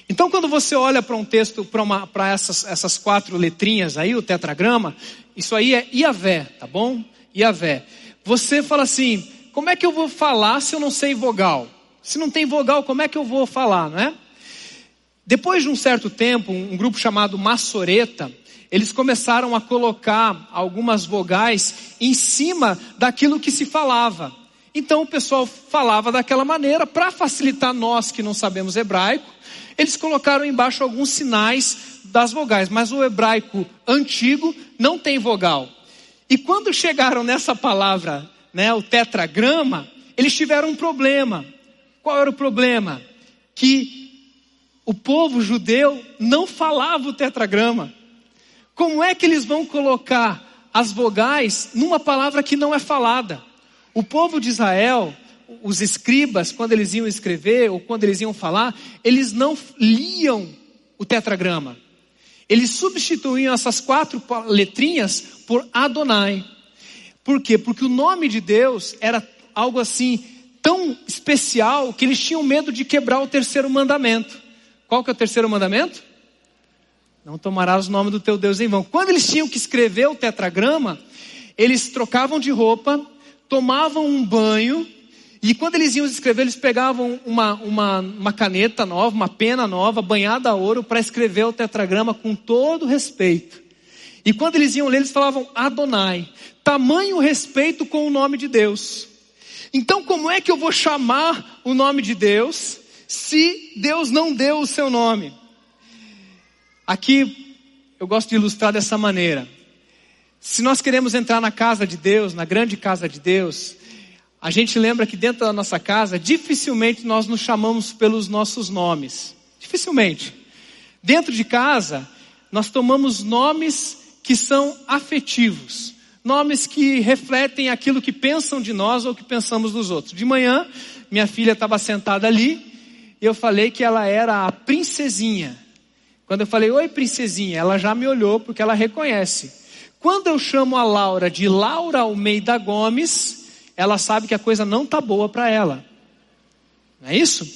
Então, quando você olha para um texto, para essas, essas quatro letrinhas aí, o tetragrama, isso aí é Iavé, tá bom? Iavé. Você fala assim: como é que eu vou falar se eu não sei vogal? Se não tem vogal, como é que eu vou falar, não é? Depois de um certo tempo, um grupo chamado Massoreta, eles começaram a colocar algumas vogais em cima daquilo que se falava. Então o pessoal falava daquela maneira, para facilitar nós que não sabemos hebraico, eles colocaram embaixo alguns sinais das vogais, mas o hebraico antigo não tem vogal. E quando chegaram nessa palavra, né, o tetragrama, eles tiveram um problema. Qual era o problema? Que o povo judeu não falava o tetragrama. Como é que eles vão colocar as vogais numa palavra que não é falada? O povo de Israel, os escribas, quando eles iam escrever ou quando eles iam falar, eles não liam o tetragrama. Eles substituíam essas quatro letrinhas por Adonai. Por quê? Porque o nome de Deus era algo assim tão especial que eles tinham medo de quebrar o terceiro mandamento. Qual que é o terceiro mandamento? Não tomarás o nome do teu Deus em vão. Quando eles tinham que escrever o tetragrama, eles trocavam de roupa, tomavam um banho, e quando eles iam escrever, eles pegavam uma, uma, uma caneta nova, uma pena nova, banhada a ouro, para escrever o tetragrama com todo respeito. E quando eles iam ler, eles falavam Adonai. Tamanho respeito com o nome de Deus. Então, como é que eu vou chamar o nome de Deus se Deus não deu o seu nome? Aqui eu gosto de ilustrar dessa maneira. Se nós queremos entrar na casa de Deus, na grande casa de Deus, a gente lembra que dentro da nossa casa, dificilmente nós nos chamamos pelos nossos nomes. Dificilmente. Dentro de casa, nós tomamos nomes que são afetivos. Nomes que refletem aquilo que pensam de nós ou que pensamos dos outros. De manhã, minha filha estava sentada ali e eu falei que ela era a princesinha. Quando eu falei, oi princesinha, ela já me olhou porque ela reconhece Quando eu chamo a Laura de Laura Almeida Gomes, ela sabe que a coisa não tá boa para ela. Não é isso?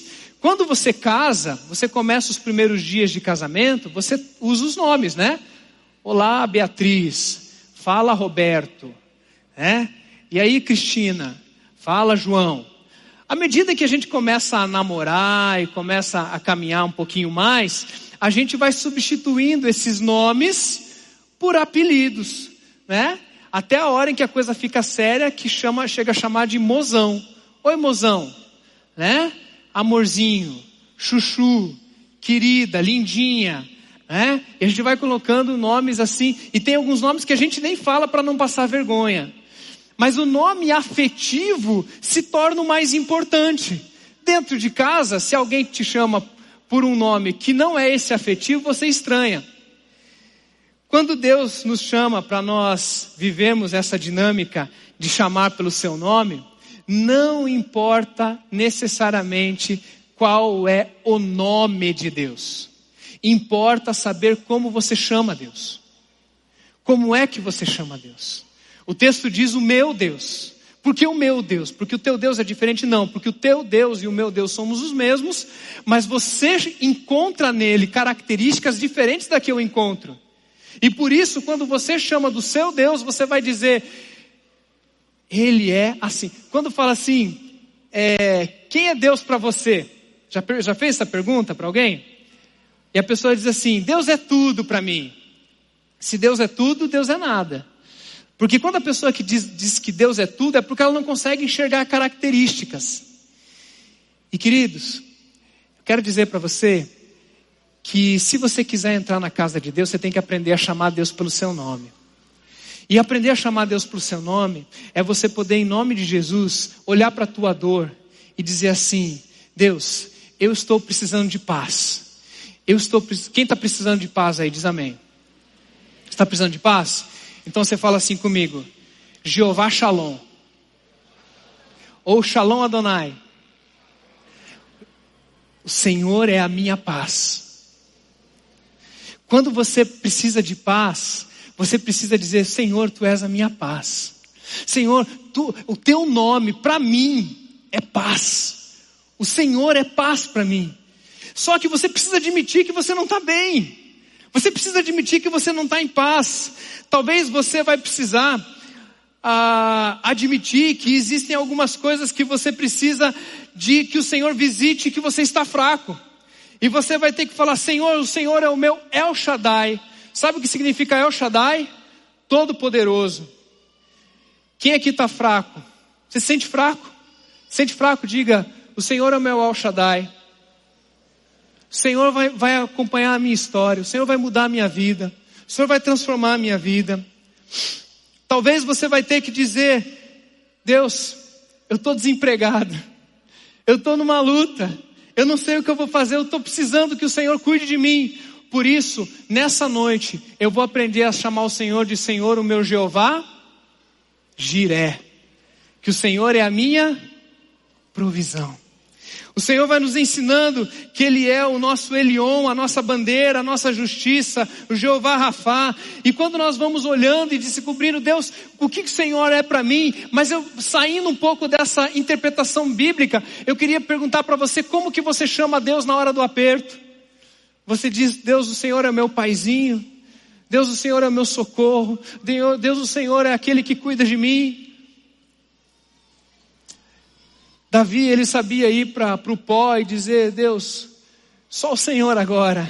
Quando você casa, você começa os primeiros dias de casamento, você usa os nomes, né? Olá, Beatriz. Fala, Roberto. Né? E aí, Cristina. Fala, João. À medida que a gente começa a namorar e começa a caminhar um pouquinho mais, a gente vai substituindo esses nomes por apelidos, né? Até a hora em que a coisa fica séria, que chama, chega a chamar de mozão. Oi, mozão, né? Amorzinho, chuchu, querida, lindinha, né? E a gente vai colocando nomes assim, e tem alguns nomes que a gente nem fala para não passar vergonha. Mas o nome afetivo se torna o mais importante. Dentro de casa, se alguém te chama por um nome que não é esse afetivo, você estranha. Quando Deus nos chama para nós vivermos essa dinâmica de chamar pelo seu nome, não importa necessariamente qual é o nome de Deus. Importa saber como você chama Deus. Como é que você chama Deus? O texto diz o meu Deus. Por que o meu Deus? Porque o teu Deus é diferente? Não, porque o teu Deus e o meu Deus somos os mesmos, mas você encontra nele características diferentes da que eu encontro. E por isso, quando você chama do seu Deus, você vai dizer, Ele é assim. Quando fala assim, é, quem é Deus para você? Já, já fez essa pergunta para alguém? E a pessoa diz assim: Deus é tudo para mim. Se Deus é tudo, Deus é nada. Porque quando a pessoa que diz, diz que Deus é tudo, é porque ela não consegue enxergar características. E queridos, eu quero dizer para você que se você quiser entrar na casa de Deus, você tem que aprender a chamar Deus pelo seu nome. E aprender a chamar Deus pelo seu nome é você poder, em nome de Jesus, olhar para a tua dor e dizer assim: Deus, eu estou precisando de paz. Eu estou, quem está precisando de paz aí, diz amém. Está precisando de paz? Então você fala assim comigo: Jeová Shalom. Ou Shalom Adonai. O Senhor é a minha paz. Quando você precisa de paz, você precisa dizer: Senhor, tu és a minha paz. Senhor, tu, o teu nome para mim é paz. O Senhor é paz para mim. Só que você precisa admitir que você não está bem. Você precisa admitir que você não está em paz. Talvez você vai precisar ah, admitir que existem algumas coisas que você precisa de que o Senhor visite que você está fraco. E você vai ter que falar: Senhor, o Senhor é o meu El Shaddai. Sabe o que significa El Shaddai? Todo-Poderoso. Quem aqui está fraco? Você se sente fraco? Sente fraco? Diga: O Senhor é o meu El Shaddai. O Senhor vai, vai acompanhar a minha história, o Senhor vai mudar a minha vida, o Senhor vai transformar a minha vida. Talvez você vai ter que dizer: Deus, eu estou desempregado, eu estou numa luta, eu não sei o que eu vou fazer, eu estou precisando que o Senhor cuide de mim. Por isso, nessa noite, eu vou aprender a chamar o Senhor de Senhor, o meu Jeová, Jiré. Que o Senhor é a minha provisão. O Senhor vai nos ensinando que Ele é o nosso Elion, a nossa bandeira, a nossa justiça, o Jeová Rafá. E quando nós vamos olhando e descobrindo, Deus, o que, que o Senhor é para mim? Mas eu, saindo um pouco dessa interpretação bíblica, eu queria perguntar para você, como que você chama Deus na hora do aperto? Você diz, Deus, o Senhor é meu paizinho. Deus, o Senhor é meu socorro. Deus, o Senhor é aquele que cuida de mim. Davi, ele sabia ir para o pó e dizer: Deus, só o Senhor agora,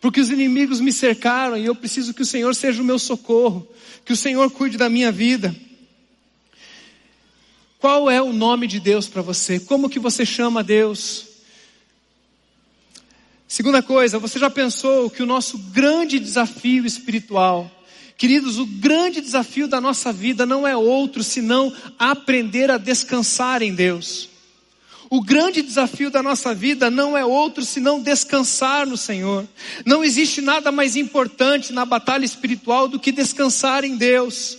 porque os inimigos me cercaram e eu preciso que o Senhor seja o meu socorro, que o Senhor cuide da minha vida. Qual é o nome de Deus para você? Como que você chama Deus? Segunda coisa, você já pensou que o nosso grande desafio espiritual, queridos, o grande desafio da nossa vida não é outro senão aprender a descansar em Deus. O grande desafio da nossa vida não é outro senão descansar no Senhor. Não existe nada mais importante na batalha espiritual do que descansar em Deus.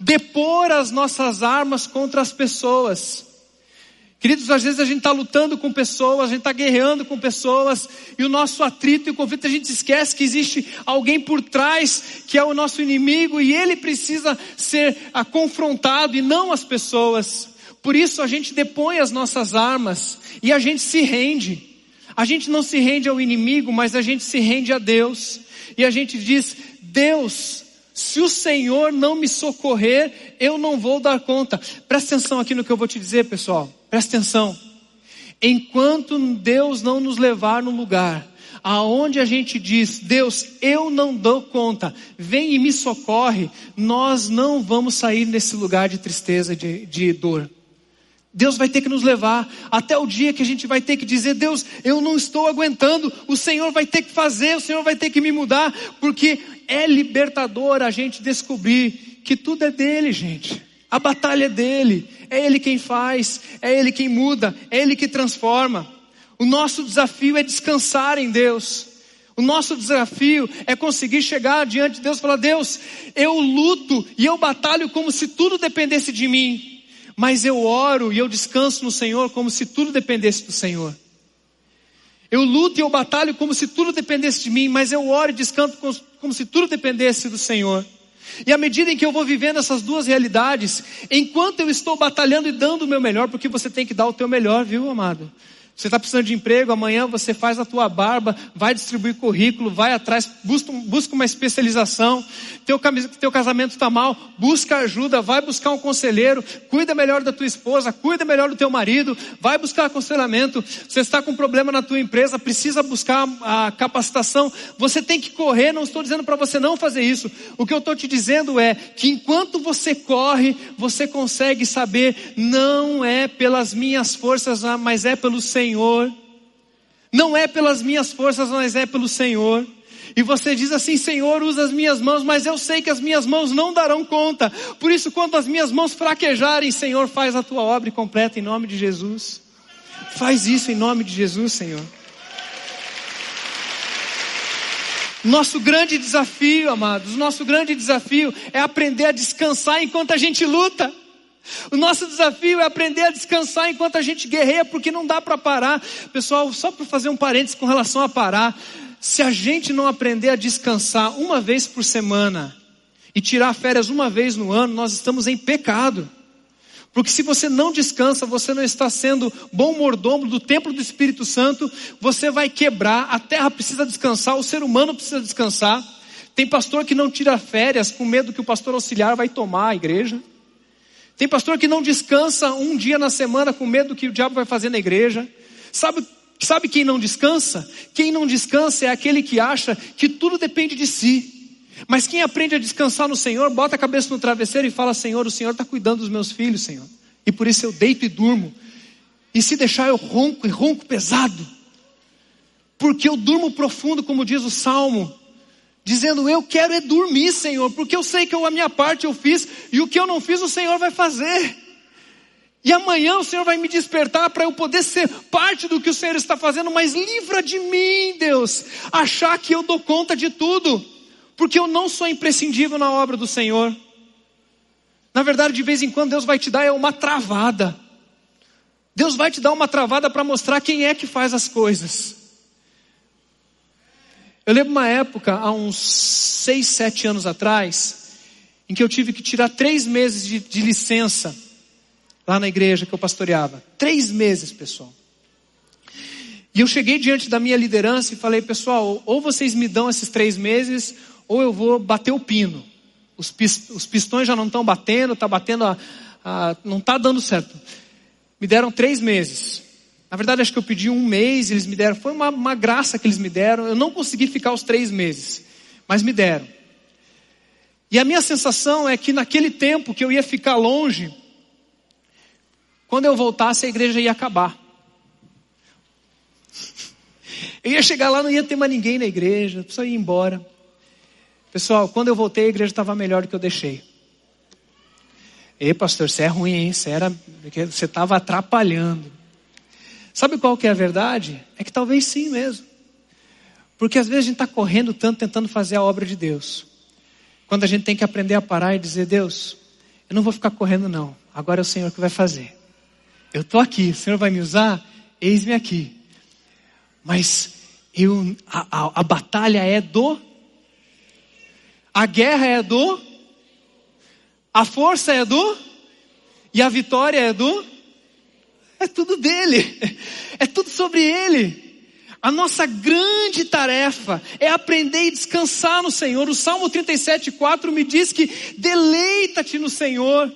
Depor as nossas armas contra as pessoas. Queridos, às vezes a gente está lutando com pessoas, a gente está guerreando com pessoas, e o nosso atrito e o conflito, a gente esquece que existe alguém por trás que é o nosso inimigo e ele precisa ser ah, confrontado e não as pessoas. Por isso a gente depõe as nossas armas e a gente se rende. A gente não se rende ao inimigo, mas a gente se rende a Deus. E a gente diz: Deus, se o Senhor não me socorrer, eu não vou dar conta. Presta atenção aqui no que eu vou te dizer, pessoal. Presta atenção. Enquanto Deus não nos levar no lugar aonde a gente diz, Deus, eu não dou conta, vem e me socorre, nós não vamos sair desse lugar de tristeza, de, de dor. Deus vai ter que nos levar até o dia que a gente vai ter que dizer: Deus, eu não estou aguentando, o Senhor vai ter que fazer, o Senhor vai ter que me mudar, porque é libertador a gente descobrir que tudo é dele, gente. A batalha é dele, é ele quem faz, é ele quem muda, é ele que transforma. O nosso desafio é descansar em Deus. O nosso desafio é conseguir chegar diante de Deus e falar: Deus, eu luto e eu batalho como se tudo dependesse de mim, mas eu oro e eu descanso no Senhor como se tudo dependesse do Senhor. Eu luto e eu batalho como se tudo dependesse de mim, mas eu oro e descanso como se tudo dependesse do Senhor. E à medida em que eu vou vivendo essas duas realidades, enquanto eu estou batalhando e dando o meu melhor, porque você tem que dar o teu melhor, viu, amado? Você está precisando de emprego, amanhã você faz a tua barba, vai distribuir currículo, vai atrás, busca, busca uma especialização. Teu, teu casamento está mal, busca ajuda, vai buscar um conselheiro, cuida melhor da tua esposa, cuida melhor do teu marido, vai buscar aconselhamento. Você está com problema na tua empresa, precisa buscar a capacitação. Você tem que correr, não estou dizendo para você não fazer isso. O que eu estou te dizendo é que enquanto você corre, você consegue saber, não é pelas minhas forças, mas é pelo Senhor Senhor. Não é pelas minhas forças, mas é pelo Senhor. E você diz assim: Senhor, usa as minhas mãos, mas eu sei que as minhas mãos não darão conta. Por isso, quando as minhas mãos fraquejarem, Senhor, faz a tua obra completa em nome de Jesus. Faz isso em nome de Jesus, Senhor. Nosso grande desafio, amados, nosso grande desafio é aprender a descansar enquanto a gente luta. O nosso desafio é aprender a descansar enquanto a gente guerreia, porque não dá para parar. Pessoal, só para fazer um parênteses com relação a parar, se a gente não aprender a descansar uma vez por semana e tirar férias uma vez no ano, nós estamos em pecado. Porque se você não descansa, você não está sendo bom mordomo do templo do Espírito Santo, você vai quebrar, a terra precisa descansar, o ser humano precisa descansar. Tem pastor que não tira férias com medo que o pastor auxiliar vai tomar a igreja. Tem pastor que não descansa um dia na semana com medo do que o diabo vai fazer na igreja. Sabe, sabe quem não descansa? Quem não descansa é aquele que acha que tudo depende de si. Mas quem aprende a descansar no Senhor, bota a cabeça no travesseiro e fala: Senhor, o Senhor está cuidando dos meus filhos, Senhor. E por isso eu deito e durmo. E se deixar eu ronco e ronco pesado. Porque eu durmo profundo, como diz o Salmo dizendo: Eu quero é dormir, Senhor, porque eu sei que eu, a minha parte eu fiz e o que eu não fiz o Senhor vai fazer. E amanhã o Senhor vai me despertar para eu poder ser parte do que o Senhor está fazendo, mas livra de mim, Deus, achar que eu dou conta de tudo, porque eu não sou imprescindível na obra do Senhor. Na verdade, de vez em quando Deus vai te dar é uma travada. Deus vai te dar uma travada para mostrar quem é que faz as coisas. Eu lembro uma época, há uns seis, sete anos atrás, em que eu tive que tirar três meses de, de licença lá na igreja que eu pastoreava. Três meses, pessoal. E eu cheguei diante da minha liderança e falei, pessoal, ou vocês me dão esses três meses, ou eu vou bater o pino. Os, pistões já não estão batendo, está batendo, a, a, não está dando certo. Me deram três meses. Na verdade, acho que eu pedi um mês, eles me deram. Foi uma, uma graça que eles me deram. Eu não consegui ficar os três meses, mas me deram. E a minha sensação é que naquele tempo que eu ia ficar longe, quando eu voltasse, a igreja ia acabar. Eu ia chegar lá, não ia ter mais ninguém na igreja, pessoa ia embora. Pessoal, quando eu voltei, a igreja estava melhor do que eu deixei. Ei, pastor, você é ruim, hein? Você era, você estava atrapalhando. Sabe qual que é a verdade? É que talvez sim mesmo. Porque às vezes a gente está correndo tanto tentando fazer a obra de Deus. Quando a gente tem que aprender a parar e dizer, Deus, eu não vou ficar correndo não. Agora é o Senhor que vai fazer. eu estou aqui, o Senhor vai me usar? Eis-me aqui. Mas eu, a, a, a batalha é do, a guerra é do, a força é do, e a vitória é do, é tudo dele, é tudo sobre ele. A nossa grande tarefa é aprender e descansar no Senhor. O Salmo 37, 4 me diz que deleita-te no Senhor,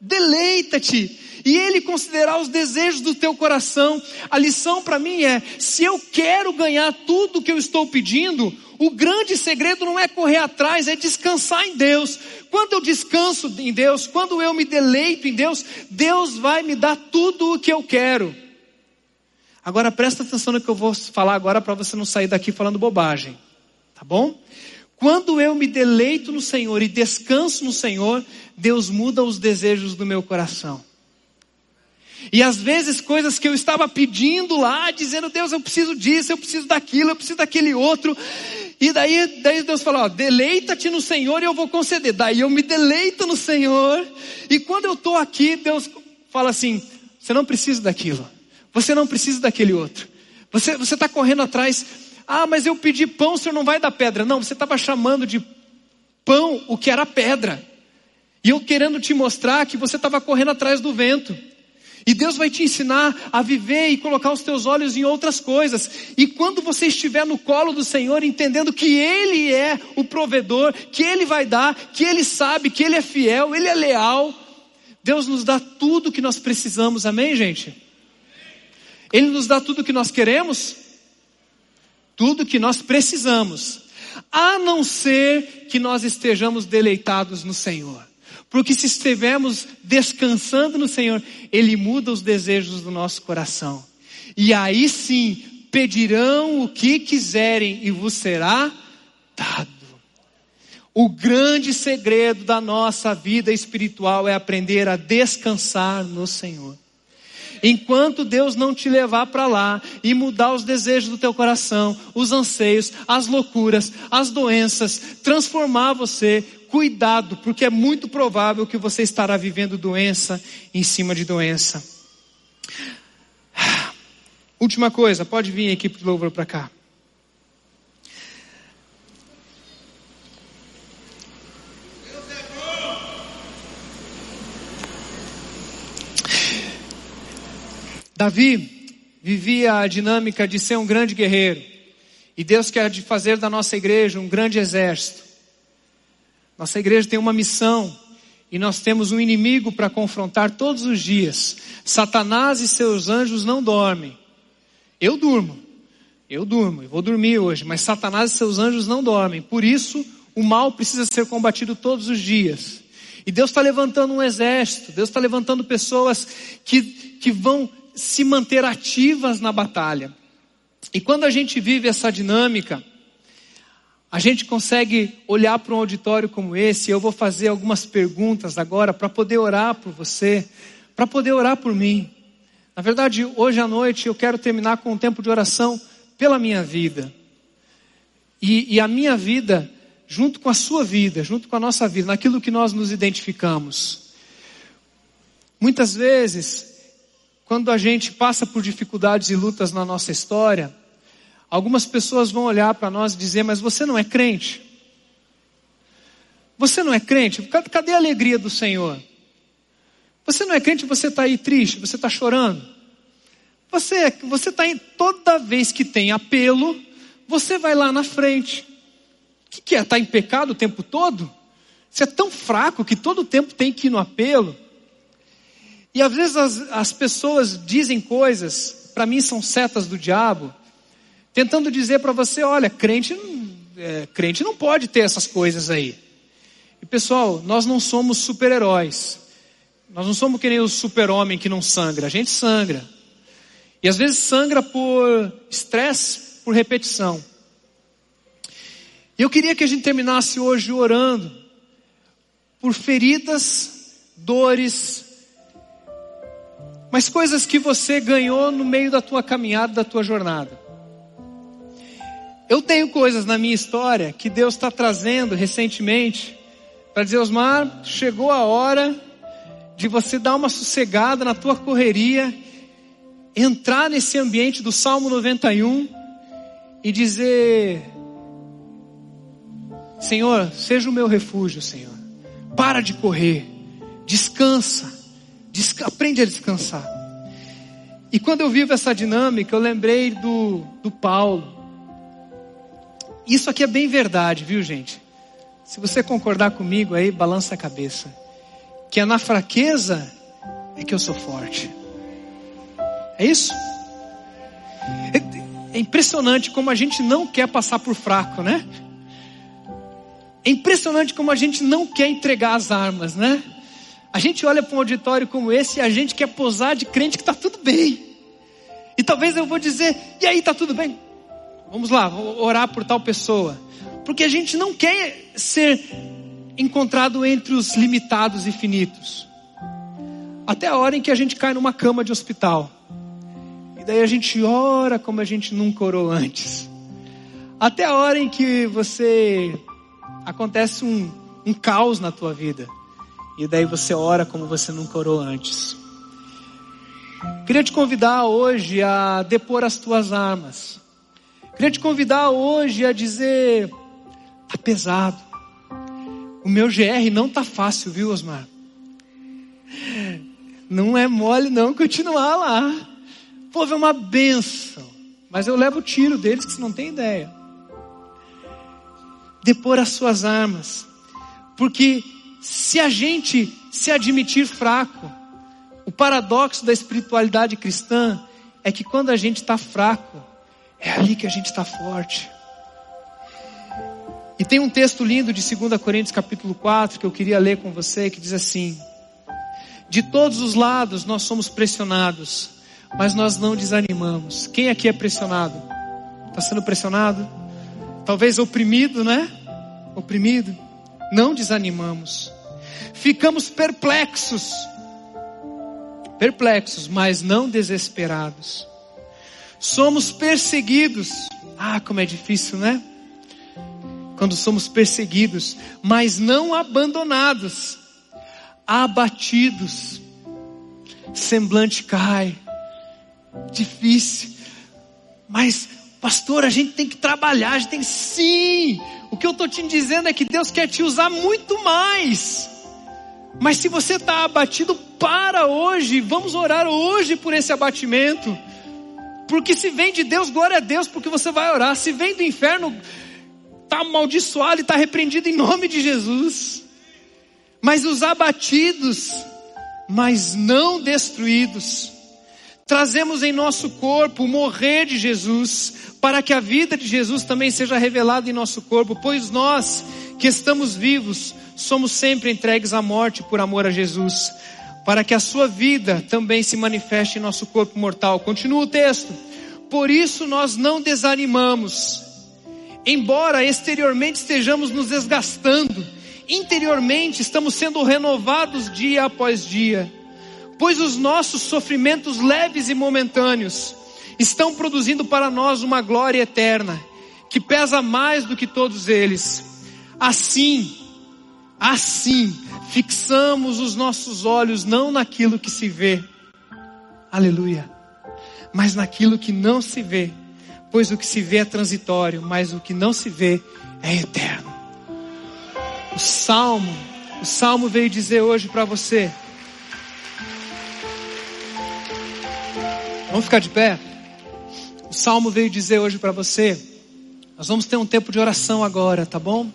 deleita-te, e Ele considerar os desejos do teu coração. A lição para mim é: se eu quero ganhar tudo que eu estou pedindo, o grande segredo não é correr atrás, é descansar em Deus. Quando eu descanso em Deus, quando eu me deleito em Deus, Deus vai me dar tudo o que eu quero. Agora presta atenção no que eu vou falar agora para você não sair daqui falando bobagem. Tá bom? Quando eu me deleito no Senhor e descanso no Senhor, Deus muda os desejos do meu coração. E às vezes coisas que eu estava pedindo lá, dizendo, Deus, eu preciso disso, eu preciso daquilo, eu preciso daquele outro. E daí, daí Deus falou, deleita-te no Senhor e eu vou conceder. Daí eu me deleito no Senhor. E quando eu estou aqui, Deus fala assim, você não precisa daquilo. Você não precisa daquele outro. Você está correndo atrás. Ah, mas eu pedi pão, o senhor não vai dar pedra. Não, você estava chamando de pão o que era pedra. E eu querendo te mostrar que você estava correndo atrás do vento. E Deus vai te ensinar a viver e colocar os teus olhos em outras coisas. E quando você estiver no colo do Senhor, entendendo que Ele é o provedor, que Ele vai dar, que Ele sabe, que Ele é fiel, Ele é leal, Deus nos dá tudo que nós precisamos. Amém, gente? Ele nos dá tudo o que nós queremos, tudo que nós precisamos, a não ser que nós estejamos deleitados no Senhor. Porque se estivermos descansando no Senhor, Ele muda os desejos do nosso coração. E aí sim, pedirão o que quiserem e vos será dado. O grande segredo da nossa vida espiritual é aprender a descansar no Senhor. Enquanto Deus não te levar para lá e mudar os desejos do teu coração, os anseios, as loucuras, as doenças, transformar você, cuidado, porque é muito provável que você estará vivendo doença em cima de doença. Última coisa, pode vir a equipe de louvor para cá. Davi vivia a dinâmica de ser um grande guerreiro. E Deus quer fazer da nossa igreja um grande exército. Nossa igreja tem uma missão e nós temos um inimigo para confrontar todos os dias. Satanás e seus anjos não dormem. Eu durmo. Eu durmo, eu vou dormir hoje, mas Satanás e seus anjos não dormem. Por isso, o mal precisa ser combatido todos os dias. E Deus está levantando um exército, Deus está levantando pessoas que, que vão se manter ativas na batalha. E quando a gente vive essa dinâmica, a gente consegue olhar para um auditório como esse. Eu vou fazer algumas perguntas agora para poder orar por você, para poder orar por mim. Na verdade, hoje à noite eu quero terminar com um tempo de oração pela minha vida. E, e a minha vida, junto com a sua vida, junto com a nossa vida, naquilo que nós nos identificamos. Muitas vezes quando a gente passa por dificuldades e lutas na nossa história, algumas pessoas vão olhar para nós e dizer: Mas você não é crente? Você não é crente? Cadê a alegria do Senhor? Você não é crente, você está aí triste, você está chorando. Você você está em toda vez que tem apelo, você vai lá na frente. O que, que é? Está em pecado o tempo todo? Você é tão fraco que todo tempo tem que ir no apelo. E às vezes as, as pessoas dizem coisas, para mim são setas do diabo, tentando dizer para você: olha, crente, é, crente não pode ter essas coisas aí. E pessoal, nós não somos super-heróis. Nós não somos que nem o super-homem que não sangra. A gente sangra. E às vezes sangra por estresse, por repetição. Eu queria que a gente terminasse hoje orando por feridas, dores, mas coisas que você ganhou no meio da tua caminhada, da tua jornada. Eu tenho coisas na minha história que Deus está trazendo recentemente para dizer, Osmar, chegou a hora de você dar uma sossegada na tua correria, entrar nesse ambiente do Salmo 91 e dizer: Senhor, seja o meu refúgio, Senhor. Para de correr, descansa, desca aprende a descansar. E quando eu vivo essa dinâmica, eu lembrei do, do Paulo. Isso aqui é bem verdade, viu, gente? Se você concordar comigo aí, balança a cabeça. Que é na fraqueza é que eu sou forte. É isso? É, impressionante como a gente não quer passar por fraco, né? É impressionante como a gente não quer entregar as armas, né? A gente olha para um auditório como esse e a gente quer posar de crente que está tudo bem. E talvez eu vou dizer, e aí, está tudo bem? Vamos lá, vou orar por tal pessoa. Porque a gente não quer ser encontrado entre os limitados e finitos. Até a hora em que a gente cai numa cama de hospital. E daí a gente ora como a gente nunca orou antes. Até a hora em que você acontece um, um caos na tua vida. E daí você ora como você nunca orou antes. Queria te convidar hoje a depor as tuas armas. Queria te convidar hoje a dizer: tá pesado. O meu GR não tá fácil, viu, Osmar? Não é mole não continuar lá. Pô, é uma benção. Mas eu levo o tiro deles que você não tem ideia. Depor as suas armas. Porque se a gente se admitir fraco, o paradoxo da espiritualidade cristã é que quando a gente está fraco, é ali que a gente está forte. E tem um texto lindo de 2 Coríntios capítulo 4 que eu queria ler com você, que diz assim: De todos os lados nós somos pressionados, mas nós não desanimamos. Quem aqui é pressionado? Está sendo pressionado? Talvez oprimido, né? Oprimido. Não desanimamos. Ficamos perplexos. Perplexos, mas não desesperados. Somos perseguidos. Ah, como é difícil, né? quando somos perseguidos, mas não abandonados, abatidos, semblante cai, difícil, mas pastor, a gente tem que trabalhar, a gente tem sim. O que eu estou te dizendo é que Deus quer te usar muito mais. Mas se você está abatido, para hoje, vamos orar hoje por esse abatimento. Porque se vem de Deus, glória a Deus, porque você vai orar. Se vem do inferno, está amaldiçoado e está repreendido em nome de Jesus. Mas os abatidos, mas não destruídos, trazemos em nosso corpo o morrer de Jesus, para que a vida de Jesus também seja revelada em nosso corpo, pois nós que estamos vivos, somos sempre entregues à morte por amor a Jesus, para que a sua vida também se manifeste em nosso corpo mortal. Continua o texto. Por isso nós não desanimamos embora exteriormente estejamos nos desgastando, interiormente estamos sendo renovados dia após dia, pois os nossos sofrimentos leves e momentâneos estão produzindo para nós uma glória eterna, que pesa mais do que todos eles. Assim, assim, fixamos os nossos olhos não naquilo que se vê, aleluia, mas naquilo que não se vê pois o que se vê é transitório, mas o que não se vê é eterno. O salmo, o salmo veio dizer hoje para você. Vamos ficar de pé? O salmo veio dizer hoje para você. Nós vamos ter um tempo de oração agora, tá bom?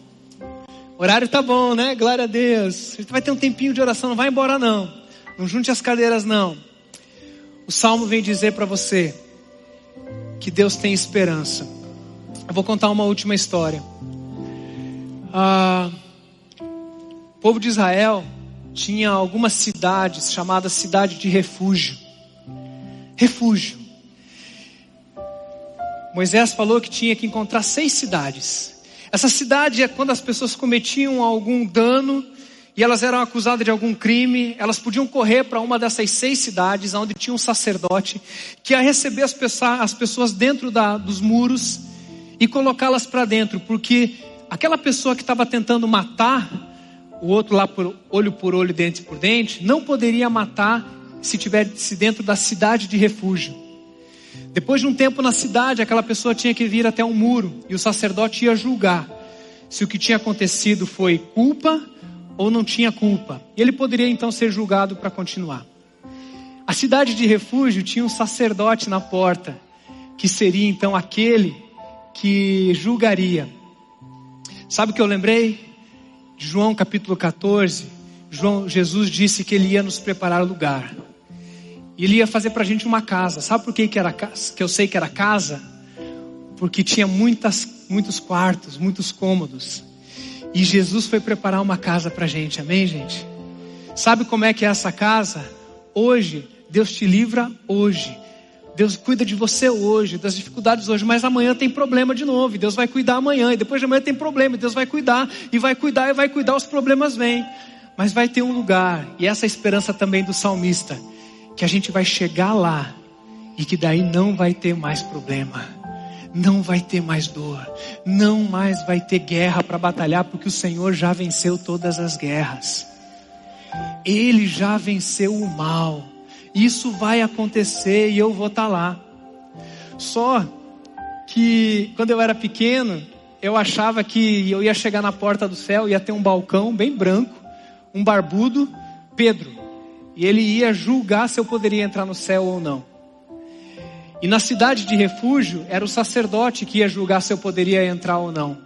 Horário tá bom, né? Glória a Deus. A gente vai ter um tempinho de oração, não vai embora não. Não junte as cadeiras não. O salmo vem dizer para você: que Deus tem esperança. Eu vou contar uma última história. Ah, o povo de Israel tinha algumas cidades chamadas cidade de refúgio. Refúgio. Moisés falou que tinha que encontrar seis cidades. Essa cidade é quando as pessoas cometiam algum dano e elas eram acusadas de algum crime, elas podiam correr para uma dessas seis cidades, onde tinha um sacerdote, que ia receber as pessoas, as pessoas dentro da, dos muros e colocá-las para dentro, porque aquela pessoa que estava tentando matar o outro lá por olho por olho, dente por dente, não poderia matar se tivesse dentro da cidade de refúgio. Depois de um tempo na cidade, aquela pessoa tinha que vir até um muro e o sacerdote ia julgar se o que tinha acontecido foi culpa ou não tinha culpa. E ele poderia então ser julgado para continuar. A cidade de refúgio tinha um sacerdote na porta, que seria então aquele que julgaria. Sabe o que eu lembrei? João capítulo 14. João, Jesus disse que ele ia nos preparar lugar. Ele ia fazer para a gente uma casa. Sabe por que, que, era, que eu sei que era casa? Porque tinha muitas, muitos quartos, muitos cômodos. E Jesus foi preparar uma casa para a gente, amém, gente? Sabe como é que é essa casa? Hoje, Deus te livra hoje. Deus cuida de você hoje, das dificuldades hoje, mas amanhã tem problema de novo, e Deus vai cuidar amanhã, e depois de amanhã tem problema, e Deus vai cuidar, e vai cuidar, e vai cuidar, os problemas vêm. Mas vai ter um lugar, e essa é a esperança também do salmista, que a gente vai chegar lá, e que daí não vai ter mais problema, não vai ter mais dor, não mais vai ter guerra para batalhar, porque o Senhor já venceu todas as guerras. Ele já venceu o mal. Isso vai acontecer e eu vou estar tá lá. Só que quando eu era pequeno, eu achava que eu ia chegar na porta do céu, ia ter um balcão bem branco, um barbudo, Pedro. E ele ia julgar se eu poderia entrar no céu ou não. E na cidade de refúgio, era o sacerdote que ia julgar se eu poderia entrar ou não.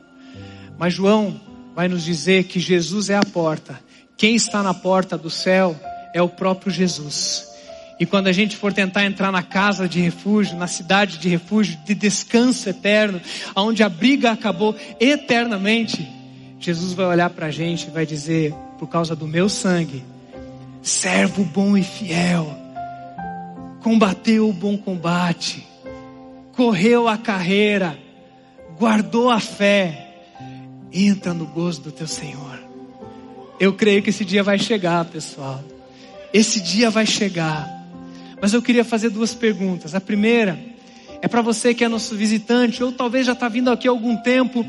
Mas João vai nos dizer que Jesus é a porta. Quem está na porta do céu é o próprio Jesus. E quando a gente for tentar entrar na casa de refúgio, na cidade de refúgio, de descanso eterno, onde a briga acabou eternamente, Jesus vai olhar para a gente e vai dizer: por causa do meu sangue, servo bom e fiel, combateu o bom combate, correu a carreira, guardou a fé, entra no gozo do teu Senhor. Eu creio que esse dia vai chegar, pessoal. Esse dia vai chegar. Mas eu queria fazer duas perguntas. A primeira é para você que é nosso visitante, ou talvez já está vindo aqui há algum tempo.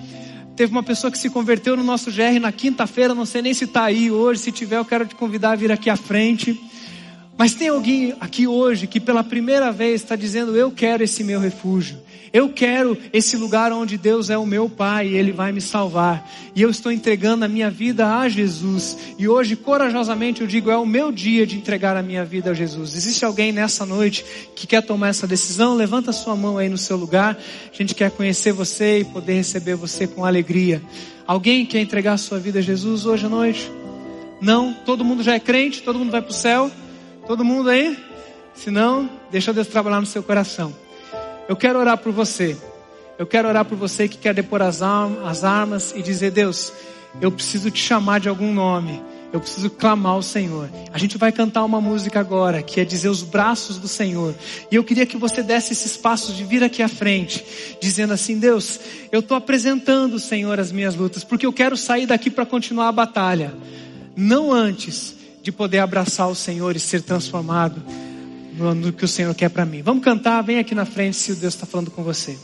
Teve uma pessoa que se converteu no nosso GR na quinta-feira, não sei nem se está aí hoje. Se tiver, eu quero te convidar a vir aqui à frente. Mas tem alguém aqui hoje que pela primeira vez está dizendo: Eu quero esse meu refúgio. Eu quero esse lugar onde Deus é o meu Pai e Ele vai me salvar. E eu estou entregando a minha vida a Jesus. E hoje, corajosamente, eu digo: é o meu dia de entregar a minha vida a Jesus. Existe alguém nessa noite que quer tomar essa decisão? Levanta sua mão aí no seu lugar. A gente quer conhecer você e poder receber você com alegria. Alguém quer entregar a sua vida a Jesus hoje à noite? Não? Todo mundo já é crente? Todo mundo vai para o céu? Todo mundo aí? Se não, deixa Deus trabalhar no seu coração. Eu quero orar por você. Eu quero orar por você que quer depor as, as armas e dizer: Deus, eu preciso te chamar de algum nome. Eu preciso clamar ao Senhor. A gente vai cantar uma música agora, que é dizer os braços do Senhor. E eu queria que você desse esses passos de vir aqui à frente, dizendo assim: Deus, eu estou apresentando, Senhor, as minhas lutas, porque eu quero sair daqui para continuar a batalha. Não antes de poder abraçar o Senhor e ser transformado no que o Senhor quer para mim. Vamos cantar, vem aqui na frente se Deus está falando com você.